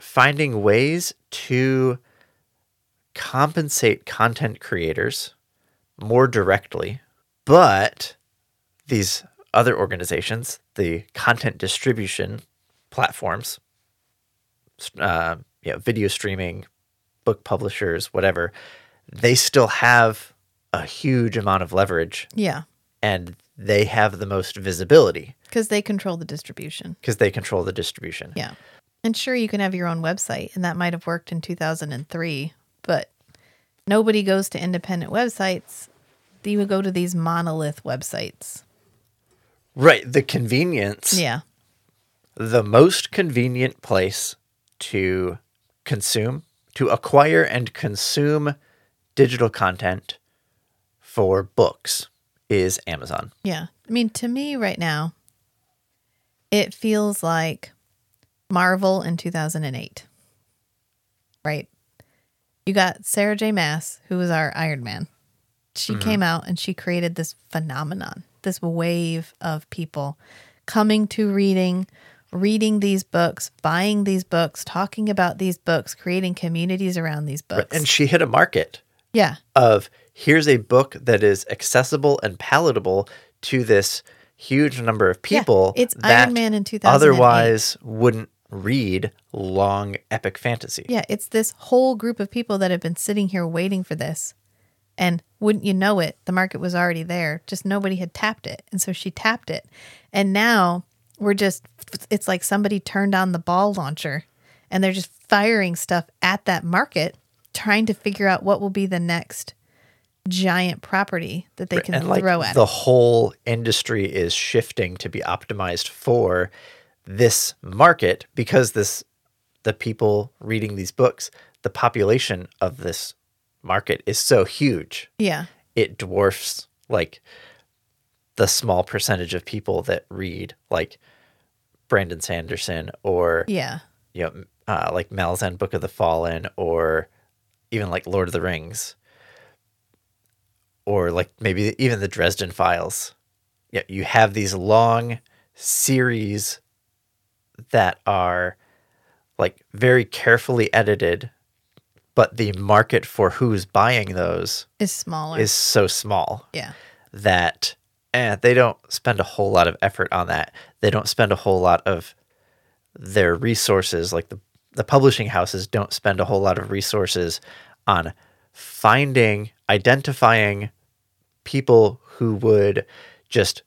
[SPEAKER 2] finding ways to compensate content creators more directly, but these other organizations, the content distribution platforms, uh, you know, video streaming, book publishers, whatever, they still have a huge amount of leverage
[SPEAKER 1] Yeah.
[SPEAKER 2] and they have the most visibility
[SPEAKER 1] Because they control the distribution.
[SPEAKER 2] because they control the distribution.
[SPEAKER 1] Yeah. And sure, you can have your own website, and that might have worked in 2003, but nobody goes to independent websites. You would go to these monolith websites.
[SPEAKER 2] Right. The convenience,
[SPEAKER 1] Yeah.
[SPEAKER 2] the most convenient place to consume, to acquire and consume digital content for books is Amazon.
[SPEAKER 1] Yeah. I mean, to me right now, it feels like Marvel in 2008. Right? You got Sarah J. Maas, who was our Iron Man. She mm-hmm. came out and she created this phenomenon. this wave of people coming to reading, reading these books, buying these books, talking about these books, creating communities around these books.
[SPEAKER 2] And she hit a market
[SPEAKER 1] yeah.
[SPEAKER 2] of here's a book that is accessible and palatable to this huge number of people
[SPEAKER 1] it's
[SPEAKER 2] that
[SPEAKER 1] Iron Man in 2008.
[SPEAKER 2] otherwise wouldn't read long epic fantasy.
[SPEAKER 1] Yeah, it's this whole group of people that have been sitting here waiting for this. And wouldn't you know it, the market was already there, just nobody had tapped it. And so she tapped it. And now we're just, it's like somebody turned on the ball launcher and they're just firing stuff at that market, trying to figure out what will be the next giant property that they can
[SPEAKER 2] and like
[SPEAKER 1] throw at
[SPEAKER 2] the
[SPEAKER 1] it.
[SPEAKER 2] whole industry is shifting to be optimized for this market because this the people reading these books the population of this market is so huge
[SPEAKER 1] Yeah.
[SPEAKER 2] it dwarfs like the small percentage of people that read like Brandon Sanderson or
[SPEAKER 1] Yeah.
[SPEAKER 2] you know uh, like Malazan Book of the Fallen or even like Lord of the Rings or like maybe even the Dresden Files. Yeah, you have these long series that are like very carefully edited, but the market for who's buying those
[SPEAKER 1] Is smaller.
[SPEAKER 2] is so small
[SPEAKER 1] yeah.
[SPEAKER 2] that eh, they don't spend a whole lot of effort on that. They don't spend a whole lot of their resources, like the, the publishing houses don't spend a whole lot of resources on finding, identifying people who would just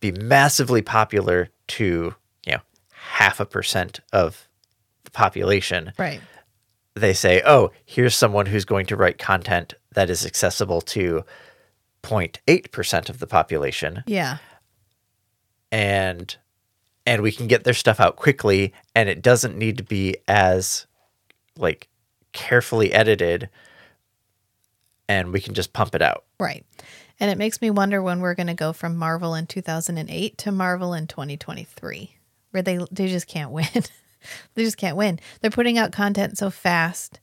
[SPEAKER 2] be massively popular to, half a percent of the population
[SPEAKER 1] Right.
[SPEAKER 2] they say, oh, here's someone who's going to write content that is accessible to 0.8% of the population
[SPEAKER 1] Yeah.
[SPEAKER 2] and and we can get their stuff out quickly and it doesn't need to be as like carefully edited and we can just pump it out.
[SPEAKER 1] Right. And it makes me wonder when we're going to go from Marvel in 2008 to Marvel in 2023, where they they just can't win. [laughs] they just can't win. They're putting out content so fast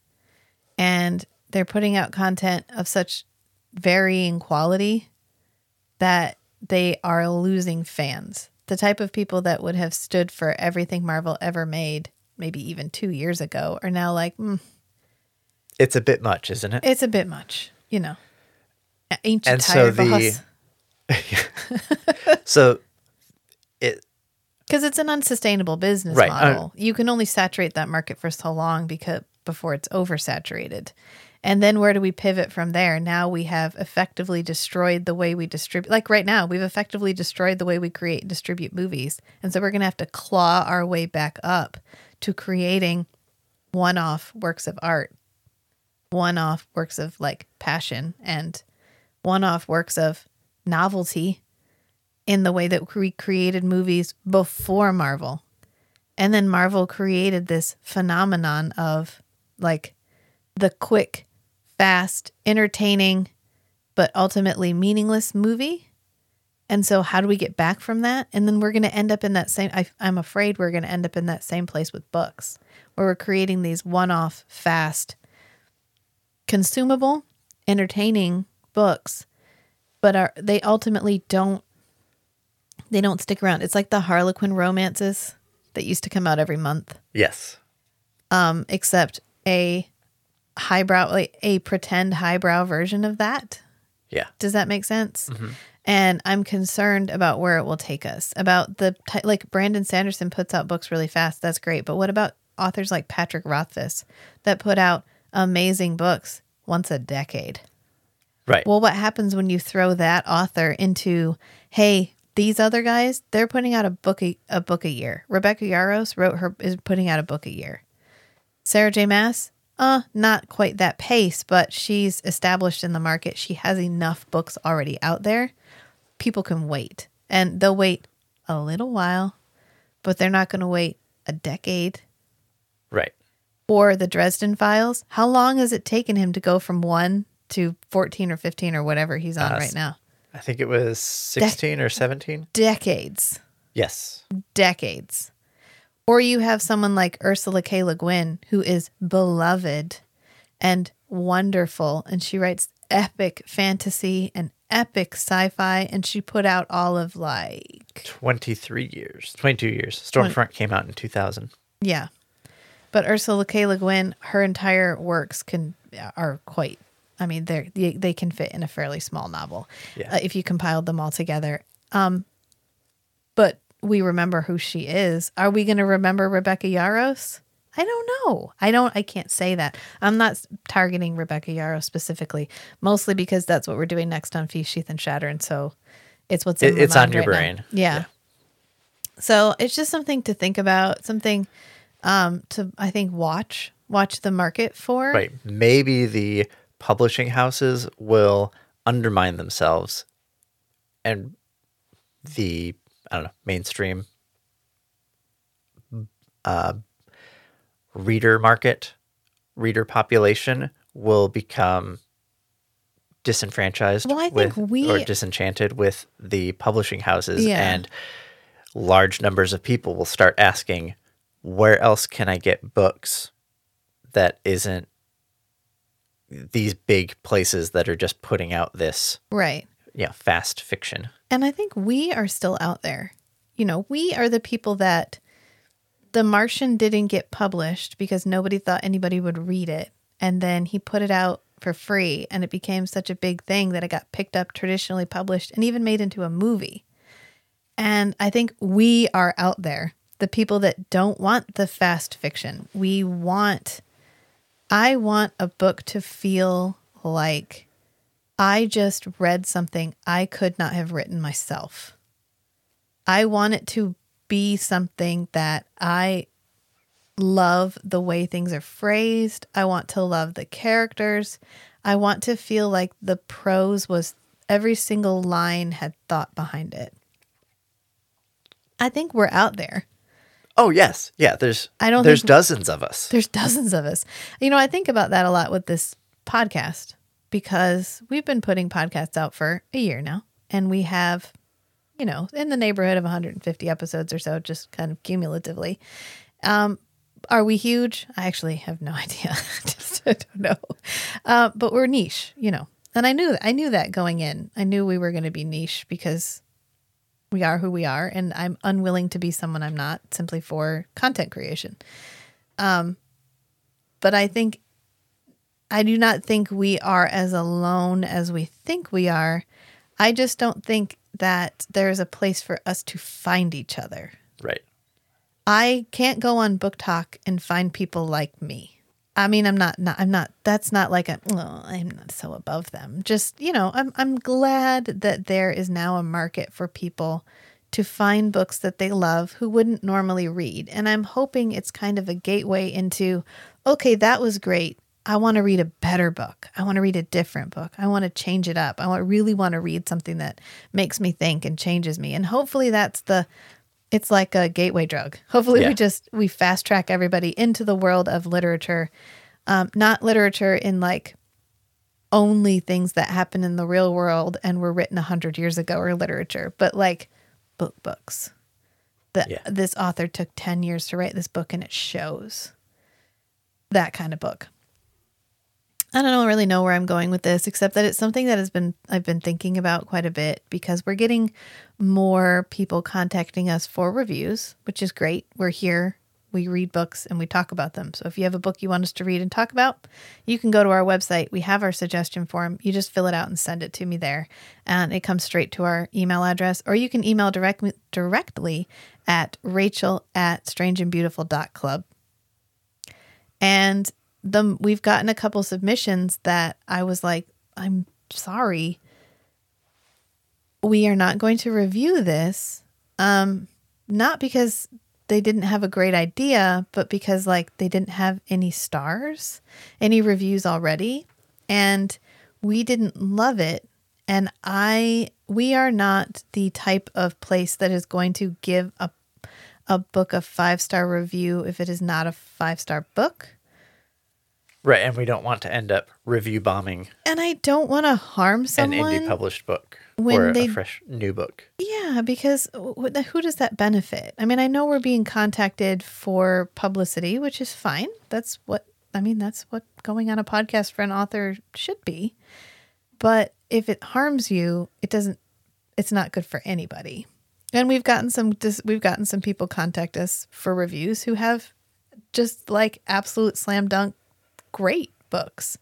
[SPEAKER 1] and they're putting out content of such varying quality that they are losing fans. The type of people that would have stood for everything Marvel ever made, maybe even 2 years ago, are now like, mm,
[SPEAKER 2] It's a bit much, isn't it?
[SPEAKER 1] it's a bit much, you know. You
[SPEAKER 2] And so the- [laughs] So
[SPEAKER 1] Because it's an unsustainable business
[SPEAKER 2] Right, uh,
[SPEAKER 1] model. you can only saturate that market for so long because before it's oversaturated. And then where do we pivot from there? Now we have effectively destroyed the way we distribute. Like right now, we've effectively destroyed the way we create and distribute movies. And so we're going to have to claw our way back up to creating one off works of art, one off works of like passion, and one off works of novelty in the way that we created movies before Marvel. And then Marvel created this phenomenon of like the quick, fast, entertaining, but ultimately meaningless movie. And so, how do we get back from that? And then we're going to end up in that same, I, I'm afraid we're going to end up in that same place with books, where we're creating these one off, fast, consumable, entertaining books, but are they ultimately don't they don't stick around. It's like the Harlequin romances that used to come out every month,
[SPEAKER 2] yes.
[SPEAKER 1] um, except a highbrow, like a pretend highbrow version of that.
[SPEAKER 2] Yeah.
[SPEAKER 1] Does that make sense? And I'm concerned about where it will take us. About the ty- like Brandon Sanderson puts out books really fast. That's great. But what about authors like Patrick Rothfuss that put out amazing books once a decade?
[SPEAKER 2] Right.
[SPEAKER 1] Well, what happens when you throw that author into, hey, these other guys, they're putting out a book a, a book a year. Rebecca Yarros wrote her is putting out a book a year. Sarah J. Maas, uh, not quite that pace, but she's established in the market. She has enough books already out there. People can wait. And they'll wait a little while, but they're not going to wait a decade
[SPEAKER 2] right.
[SPEAKER 1] or the Dresden Files. How long has it taken him to go from one to 14 or 15 or whatever he's on
[SPEAKER 2] Uh,
[SPEAKER 1] right now?
[SPEAKER 2] I think it was 16 or 17.
[SPEAKER 1] Decades.
[SPEAKER 2] Yes.
[SPEAKER 1] Decades. Or you have someone like Ursula K. Le Guin, who is beloved and wonderful, and she writes epic fantasy and epic sci-fi and she put out all of like
[SPEAKER 2] 23 years, 22 years. Stormfront came out in 2000.
[SPEAKER 1] yeah. But Ursula K. Le Guin, her entire works can are quite I mean they they they can fit in a fairly small novel
[SPEAKER 2] Yeah.
[SPEAKER 1] uh, if you compiled them all together. Um but we remember who she is. Are we going to remember Rebecca Yarros? I don't know. I don't. I can't say that. I'm not targeting Rebecca Yarros specifically, mostly because that's what we're doing next on Feast, Sheath, and Shatter, and so it's what's in
[SPEAKER 2] It-
[SPEAKER 1] my
[SPEAKER 2] it's on your
[SPEAKER 1] right
[SPEAKER 2] brain.
[SPEAKER 1] Yeah.
[SPEAKER 2] Yeah.
[SPEAKER 1] So it's just something to think about. Something um, to I think watch watch the market for.
[SPEAKER 2] Right. Maybe the publishing houses will undermine themselves and the, I don't know, mainstream uh, reader market, reader population will become disenfranchised
[SPEAKER 1] Well, I think
[SPEAKER 2] with,
[SPEAKER 1] we-
[SPEAKER 2] or disenchanted with the publishing houses
[SPEAKER 1] Yeah.
[SPEAKER 2] and large numbers of people will start asking where else can i get books that isn't these big places that are just putting out this
[SPEAKER 1] Right.
[SPEAKER 2] yeah fast fiction
[SPEAKER 1] And I think we are still out there. You know, we are the people that The Martian didn't get published because nobody thought anybody would read it. And then he put it out for free and it became such a big thing that it got picked up, traditionally published, and even made into a movie. And I think we are out there, the people that don't want the fast fiction. We want, I want a book to feel like I just read something I could not have written myself. I want it to be something that I love the way things are phrased. I want to love the characters. I want to feel like the prose was every single line had thought behind it. I think we're out there.
[SPEAKER 2] Oh yes yeah there's
[SPEAKER 1] I don't
[SPEAKER 2] there's dozens of us
[SPEAKER 1] There's dozens of us. You know, I think about that a lot with this podcast because we've been putting podcasts out for a year now and we have, you know, in the neighborhood of 150 episodes or so, just kind of cumulatively. Um, are we huge? I actually have no [laughs] idea. [laughs] just I don't know. Uh, but we're niche, you know. And I knew I knew that going in. I knew we were going to be niche because we are who we are and I'm unwilling to be someone I'm not simply for content creation Um but I think I do not think we are as alone as we think we are. I just don't think that there is a place for us to find each other.
[SPEAKER 2] right
[SPEAKER 1] I can't go on BookTok and find people like me. I mean, I'm not, not I'm not. That's not like a. Oh, I'm not so above them. Just you know, I'm I'm glad that there is now a market for people to find books that they love who wouldn't normally read, and I'm hoping it's kind of a gateway into. Okay, that was great. I want to read a better book. I want to read a different book. I want to change it up. I want, really want to read something that makes me think and changes me. And hopefully that's the it's like a gateway drug. Hopefully
[SPEAKER 2] Yeah.
[SPEAKER 1] we just we fast track everybody into the world of literature. Um, not literature in like only things that happen in the real world and were written a hundred years ago or literature, but like book books. That
[SPEAKER 2] Yeah.
[SPEAKER 1] this author took ten years to write this book and it shows. That kind of book. I don't really know where I'm going with this, except that it's something that has been I've been thinking about quite a bit because we're getting more people contacting us for reviews, which is great. We're here, we read books and we talk about them. So if you have a book you want us to read and talk about, you can go to our website. We have our suggestion form. You just fill it out and send it to me there, and it comes straight to our email address. Or you can email direct, directly at Rachel at strangeandbeautiful.club. And the we've gotten a couple submissions that I was like, I'm sorry. We are not going to review this. Um, not because they didn't have a great idea, but because like they didn't have any stars, any reviews already, and we didn't love it. And I we are not the type of place that is going to give a a book a five star review if it is not a five star book.
[SPEAKER 2] Right and we don't want to end up review bombing
[SPEAKER 1] And I don't want to harm someone
[SPEAKER 2] an
[SPEAKER 1] someone.
[SPEAKER 2] indie published book
[SPEAKER 1] when
[SPEAKER 2] or
[SPEAKER 1] they-
[SPEAKER 2] a fresh new book
[SPEAKER 1] Yeah, because wh- who does that benefit? I mean, I know we're being contacted for publicity, which is fine. That's what I mean. That's what going on a podcast for an author should be. but if it harms you, it doesn't it's not good for anybody. And we've gotten some dis- we've gotten some people contact us for reviews who have just like absolute slam dunk great books.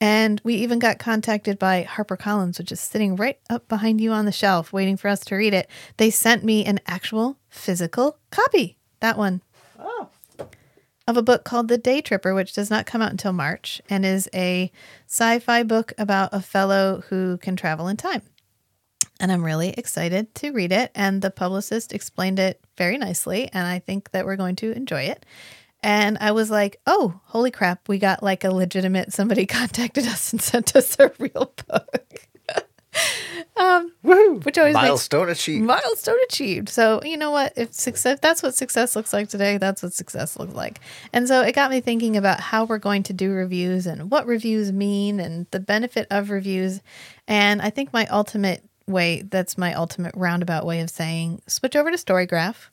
[SPEAKER 1] And we even got contacted by HarperCollins, which is sitting right up behind you on the shelf waiting for us to read it. They sent me an actual physical copy. That one
[SPEAKER 2] Oh.
[SPEAKER 1] of a book called The Day Tripper, which does not come out until March and is a sci fi book about a fellow who can travel in time. And I'm really excited to read it. And the publicist explained it very nicely. And I think that we're going to enjoy it. And I was like, oh, holy crap. We got like a legitimate somebody [laughs] contacted us and sent us a real book. [laughs] um,
[SPEAKER 2] Woohoo!
[SPEAKER 1] Which always makes-
[SPEAKER 2] Milestone achieved.
[SPEAKER 1] milestone achieved. So you know what? If success, that's what success looks like today. That's what success looks like. And so it got me thinking about how we're going to do reviews and what reviews mean and the benefit of reviews. And I think my ultimate way, that's my ultimate roundabout way of saying, switch over to Storygraph.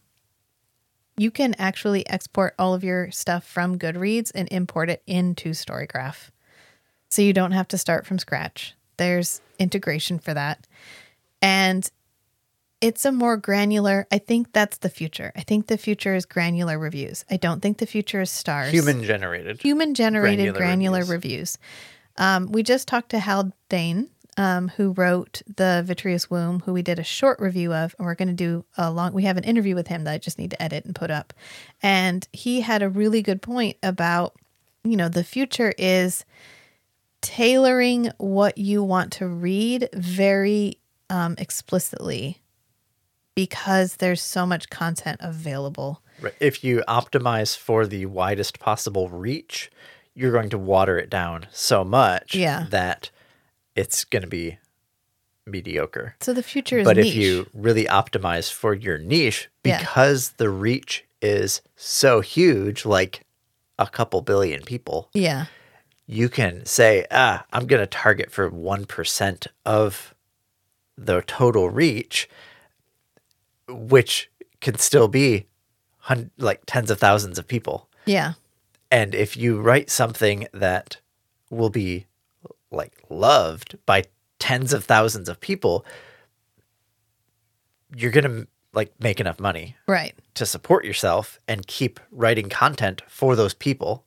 [SPEAKER 1] You can actually export all of your stuff from Goodreads and import it into Storygraph. So you don't have to start from scratch. There's integration for that. And it's a more granular, I think that's the future. I think the future is granular reviews. I don't think the future is stars.
[SPEAKER 2] Human generated.
[SPEAKER 1] human generated
[SPEAKER 2] granular
[SPEAKER 1] granular,
[SPEAKER 2] reviews.
[SPEAKER 1] reviews. Um, we just talked to Hal Dane, um, who wrote the Vitreous Womb, who we did a short review of, and we're going to do a long. We have an interview with him that I just need to edit and put up, and he had a really good point about, you know, the future is tailoring what you want to read very um, explicitly because there's so much content available.
[SPEAKER 2] If you optimize for the widest possible reach, you're going to water it down so much
[SPEAKER 1] Yeah.
[SPEAKER 2] that it's going to be mediocre.
[SPEAKER 1] So the future is
[SPEAKER 2] But
[SPEAKER 1] niche.
[SPEAKER 2] if you really optimize for your niche,
[SPEAKER 1] Yeah.
[SPEAKER 2] because the reach is so huge, like a couple billion people,
[SPEAKER 1] yeah.
[SPEAKER 2] you can say, ah, I'm going to target for 1% of the total reach, which can still be hun- like tens of thousands of people.
[SPEAKER 1] Yeah.
[SPEAKER 2] And if you write something that will be like loved by tens of thousands of people, you're going to like make enough money
[SPEAKER 1] Right.
[SPEAKER 2] to support yourself and keep writing content for those people.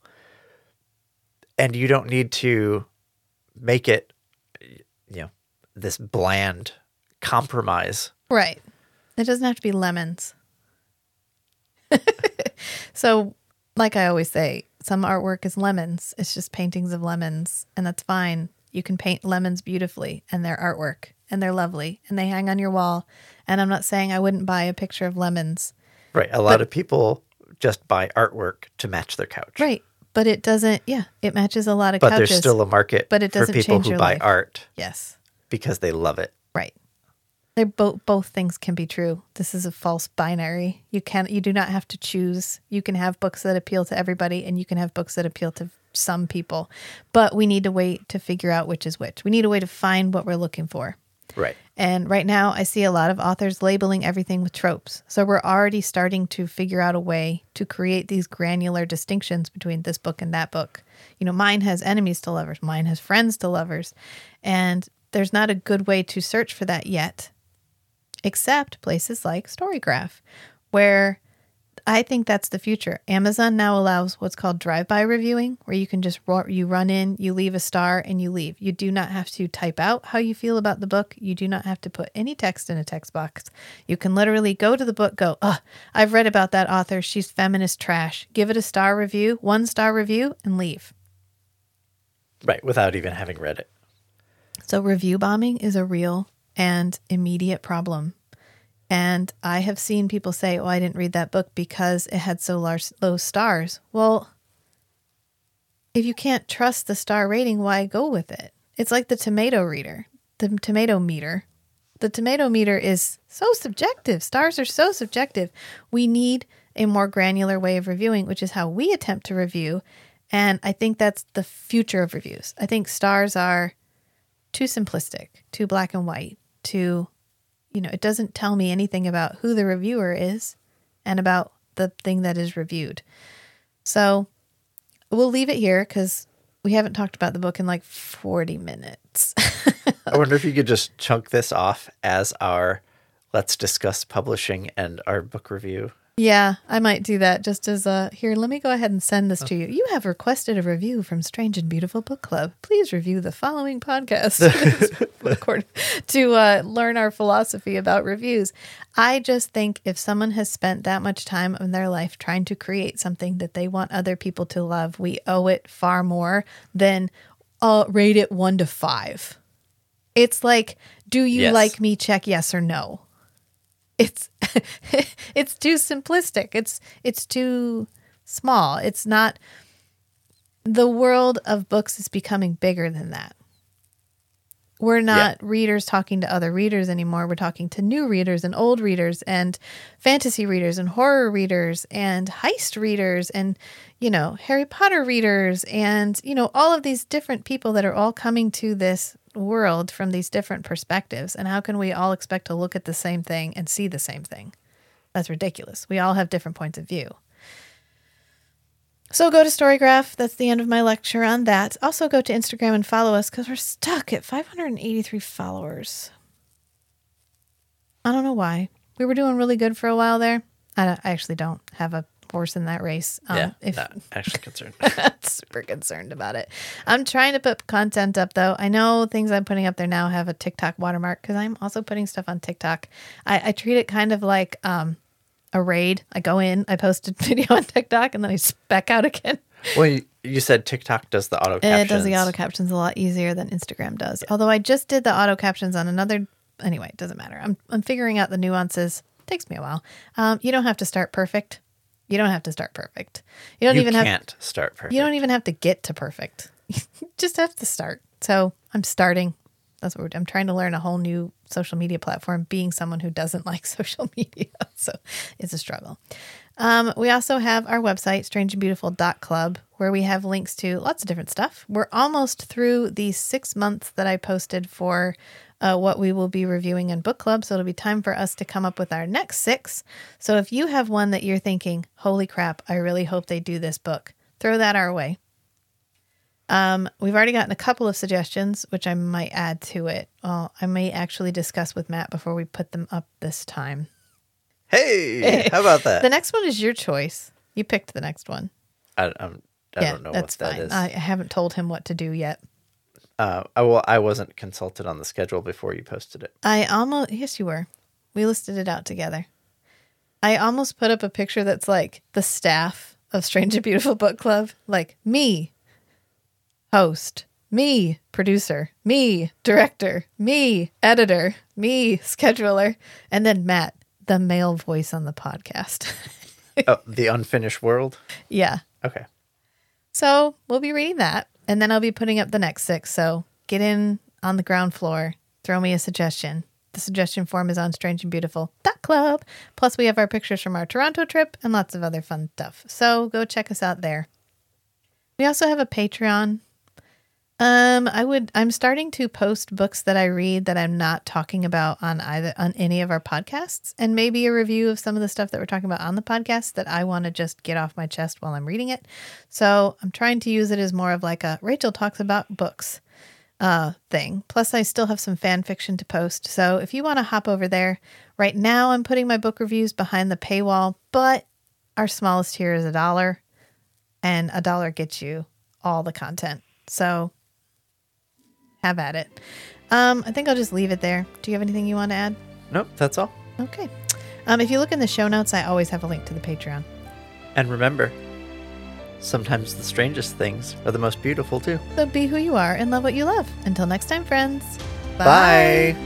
[SPEAKER 2] And you don't need to make it, you know, this bland compromise.
[SPEAKER 1] Right. It doesn't have to be lemons. [laughs] so, like I always say, some artwork is lemons. It's just paintings of lemons, and that's fine. You can paint lemons beautifully, and they're artwork, and they're lovely, and they hang on your wall. And I'm not saying I wouldn't buy a picture of lemons.
[SPEAKER 2] Right. A lot of people just buy artwork to match their couch.
[SPEAKER 1] Right. But it doesn't, yeah, it matches a lot of couches.
[SPEAKER 2] But there's still a market
[SPEAKER 1] but it doesn't
[SPEAKER 2] people
[SPEAKER 1] change
[SPEAKER 2] who
[SPEAKER 1] your
[SPEAKER 2] buy
[SPEAKER 1] life.
[SPEAKER 2] art
[SPEAKER 1] yes.
[SPEAKER 2] because they love it.
[SPEAKER 1] Right. They're both both things can be true. This is a false binary. You can you do not have to choose. You can have books that appeal to everybody and you can have books that appeal to some people. But we need to wait to figure out which is which. We need a way to find what we're looking for.
[SPEAKER 2] Right.
[SPEAKER 1] And right now, I see a lot of authors labeling everything with tropes. So we're already starting to figure out a way to create these granular distinctions between this book and that book. You know, mine has enemies to lovers, mine has friends to lovers. And there's not a good way to search for that yet, except places like Storygraph, where I think that's the future. Amazon now allows what's called drive-by reviewing, where you can just you run in, you leave a star, and you leave. You do not have to type out how you feel about the book. You do not have to put any text in a text box. You can literally go to the book, go, "Oh, I've read about that author. She's feminist trash." Give it a star review, one star review, and leave.
[SPEAKER 2] Right. Without even having read it.
[SPEAKER 1] So review bombing is a real and immediate problem. And I have seen people say, "Oh, I didn't read that book because it had so large low stars." Well, if you can't trust the star rating, why go with it? It's like the tomato reader, the tomato meter. The tomato meter is so subjective. Stars are so subjective. We need a more granular way of reviewing, which is how we attempt to review. And I think that's the future of reviews. I think stars are too simplistic, too black and white, too, you know, it doesn't tell me anything about who the reviewer is and about the thing that is reviewed. So we'll leave it here because we haven't talked about the book in like 40 minutes. [laughs]
[SPEAKER 2] I wonder if you could just chunk this off as our let's discuss publishing and our book review.
[SPEAKER 1] Yeah, I might do that just as a here, let me go ahead and send this to you. You have requested a review from Strange and Beautiful Book Club. Please review the following podcast [laughs] [laughs] to uh, learn our philosophy about reviews. I just think if someone has spent that much time in their life trying to create something that they want other people to love, we owe it far more than uh, rate it one to five. It's like, do you
[SPEAKER 2] Yes.
[SPEAKER 1] like me? Check yes or no it's [laughs] it's too simplistic. It's it's too small. It's not the world of books is becoming bigger than that. We're not readers talking to other readers anymore. We're talking to new readers and old readers and fantasy readers and horror readers and heist readers and you know harry potter readers and you know all of these different people that are all coming to this world from these different perspectives and how can we all expect to look at the same thing and see the same thing that's ridiculous we all have different points of view so go to Storygraph. That's the end of my lecture on that. Also go to Instagram and follow us because we're stuck at 583 followers. I don't know why. We were doing really good for a while there. I, I actually don't have a horse in that race. Um,
[SPEAKER 2] yeah,
[SPEAKER 1] if
[SPEAKER 2] not actually concerned. [laughs]
[SPEAKER 1] super concerned about it. I'm trying to put content up though. I know things I'm putting up there now have a TikTok watermark because I'm also putting stuff on TikTok. I, I treat it kind of like um, a raid. I go in, I post a [laughs] video on TikTok, and then I spec out again.
[SPEAKER 2] well, you, you said TikTok does the auto captions.
[SPEAKER 1] It does the auto captions a lot easier than Instagram does. Although I just did the auto captions on another. Anyway, it doesn't matter. I'm I'm figuring out the nuances. takes me a while. Um, you don't have to start perfect. You don't have to start perfect. You don't
[SPEAKER 2] You
[SPEAKER 1] even have
[SPEAKER 2] can't start perfect.
[SPEAKER 1] you don't even have to get to perfect. You [laughs] just have to start. So I'm starting. That's what I'm trying to learn a whole new social media platform. Being someone who doesn't [laughs] like social media, [laughs] so it's a struggle. Um, we also have our website, strangeandbeautiful.club, where we have links to lots of different stuff. We're almost through the six months that I posted for uh, what we will be reviewing in book club. So it'll be time for us to come up with our next six. So if you have one that you're thinking, holy crap, I really hope they do this book, throw that our way. Um, we've already gotten a couple of suggestions, which I might add to it. Well, I may actually discuss with Matt before we put them up this time.
[SPEAKER 2] Hey, [laughs] how about that?
[SPEAKER 1] The next one is your choice. You picked the next one.
[SPEAKER 2] I, I'm, I
[SPEAKER 1] yeah,
[SPEAKER 2] don't know
[SPEAKER 1] that's
[SPEAKER 2] what that
[SPEAKER 1] fine.
[SPEAKER 2] is.
[SPEAKER 1] I I haven't told him what to do yet.
[SPEAKER 2] Uh, I, well, I wasn't consulted on the schedule before you posted it.
[SPEAKER 1] I almost yes, you were. We listed it out together. I almost put up a picture that's like the staff of Strange and Beautiful Book Club, like me, host, me, producer, me, director, me, editor, me, scheduler, and then Matt, the male voice on the podcast. [laughs]
[SPEAKER 2] oh, the unfinished world.
[SPEAKER 1] yeah.
[SPEAKER 2] Okay.
[SPEAKER 1] So we'll be reading that, and then I'll be putting up the next six. So get in on the ground floor, throw me a suggestion. The suggestion form is on strangeandbeautiful.club. Plus, we have our pictures from our Toronto trip and lots of other fun stuff. So go check us out there. We also have a Patreon. Um, I would. I'm starting to post books that I read that I'm not talking about on either on any of our podcasts, and maybe a review of some of the stuff that we're talking about on the podcast that I want to just get off my chest while I'm reading it. So I'm trying to use it as more of like a Rachel talks about books uh thing. Plus I still have some fan fiction to post. So if you want to hop over there, right now I'm putting my book reviews behind the paywall, but our smallest tier is a dollar and a dollar gets you all the content. So have at it. Um I think I'll just leave it there. Do you have anything you want to add?
[SPEAKER 2] Nope, that's all.
[SPEAKER 1] Okay. Um if you look in the show notes, I always have a link to the Patreon.
[SPEAKER 2] And remember, sometimes the strangest things are the most beautiful too.
[SPEAKER 1] So be who you are and love what you love. Until next time, friends.
[SPEAKER 2] Bye.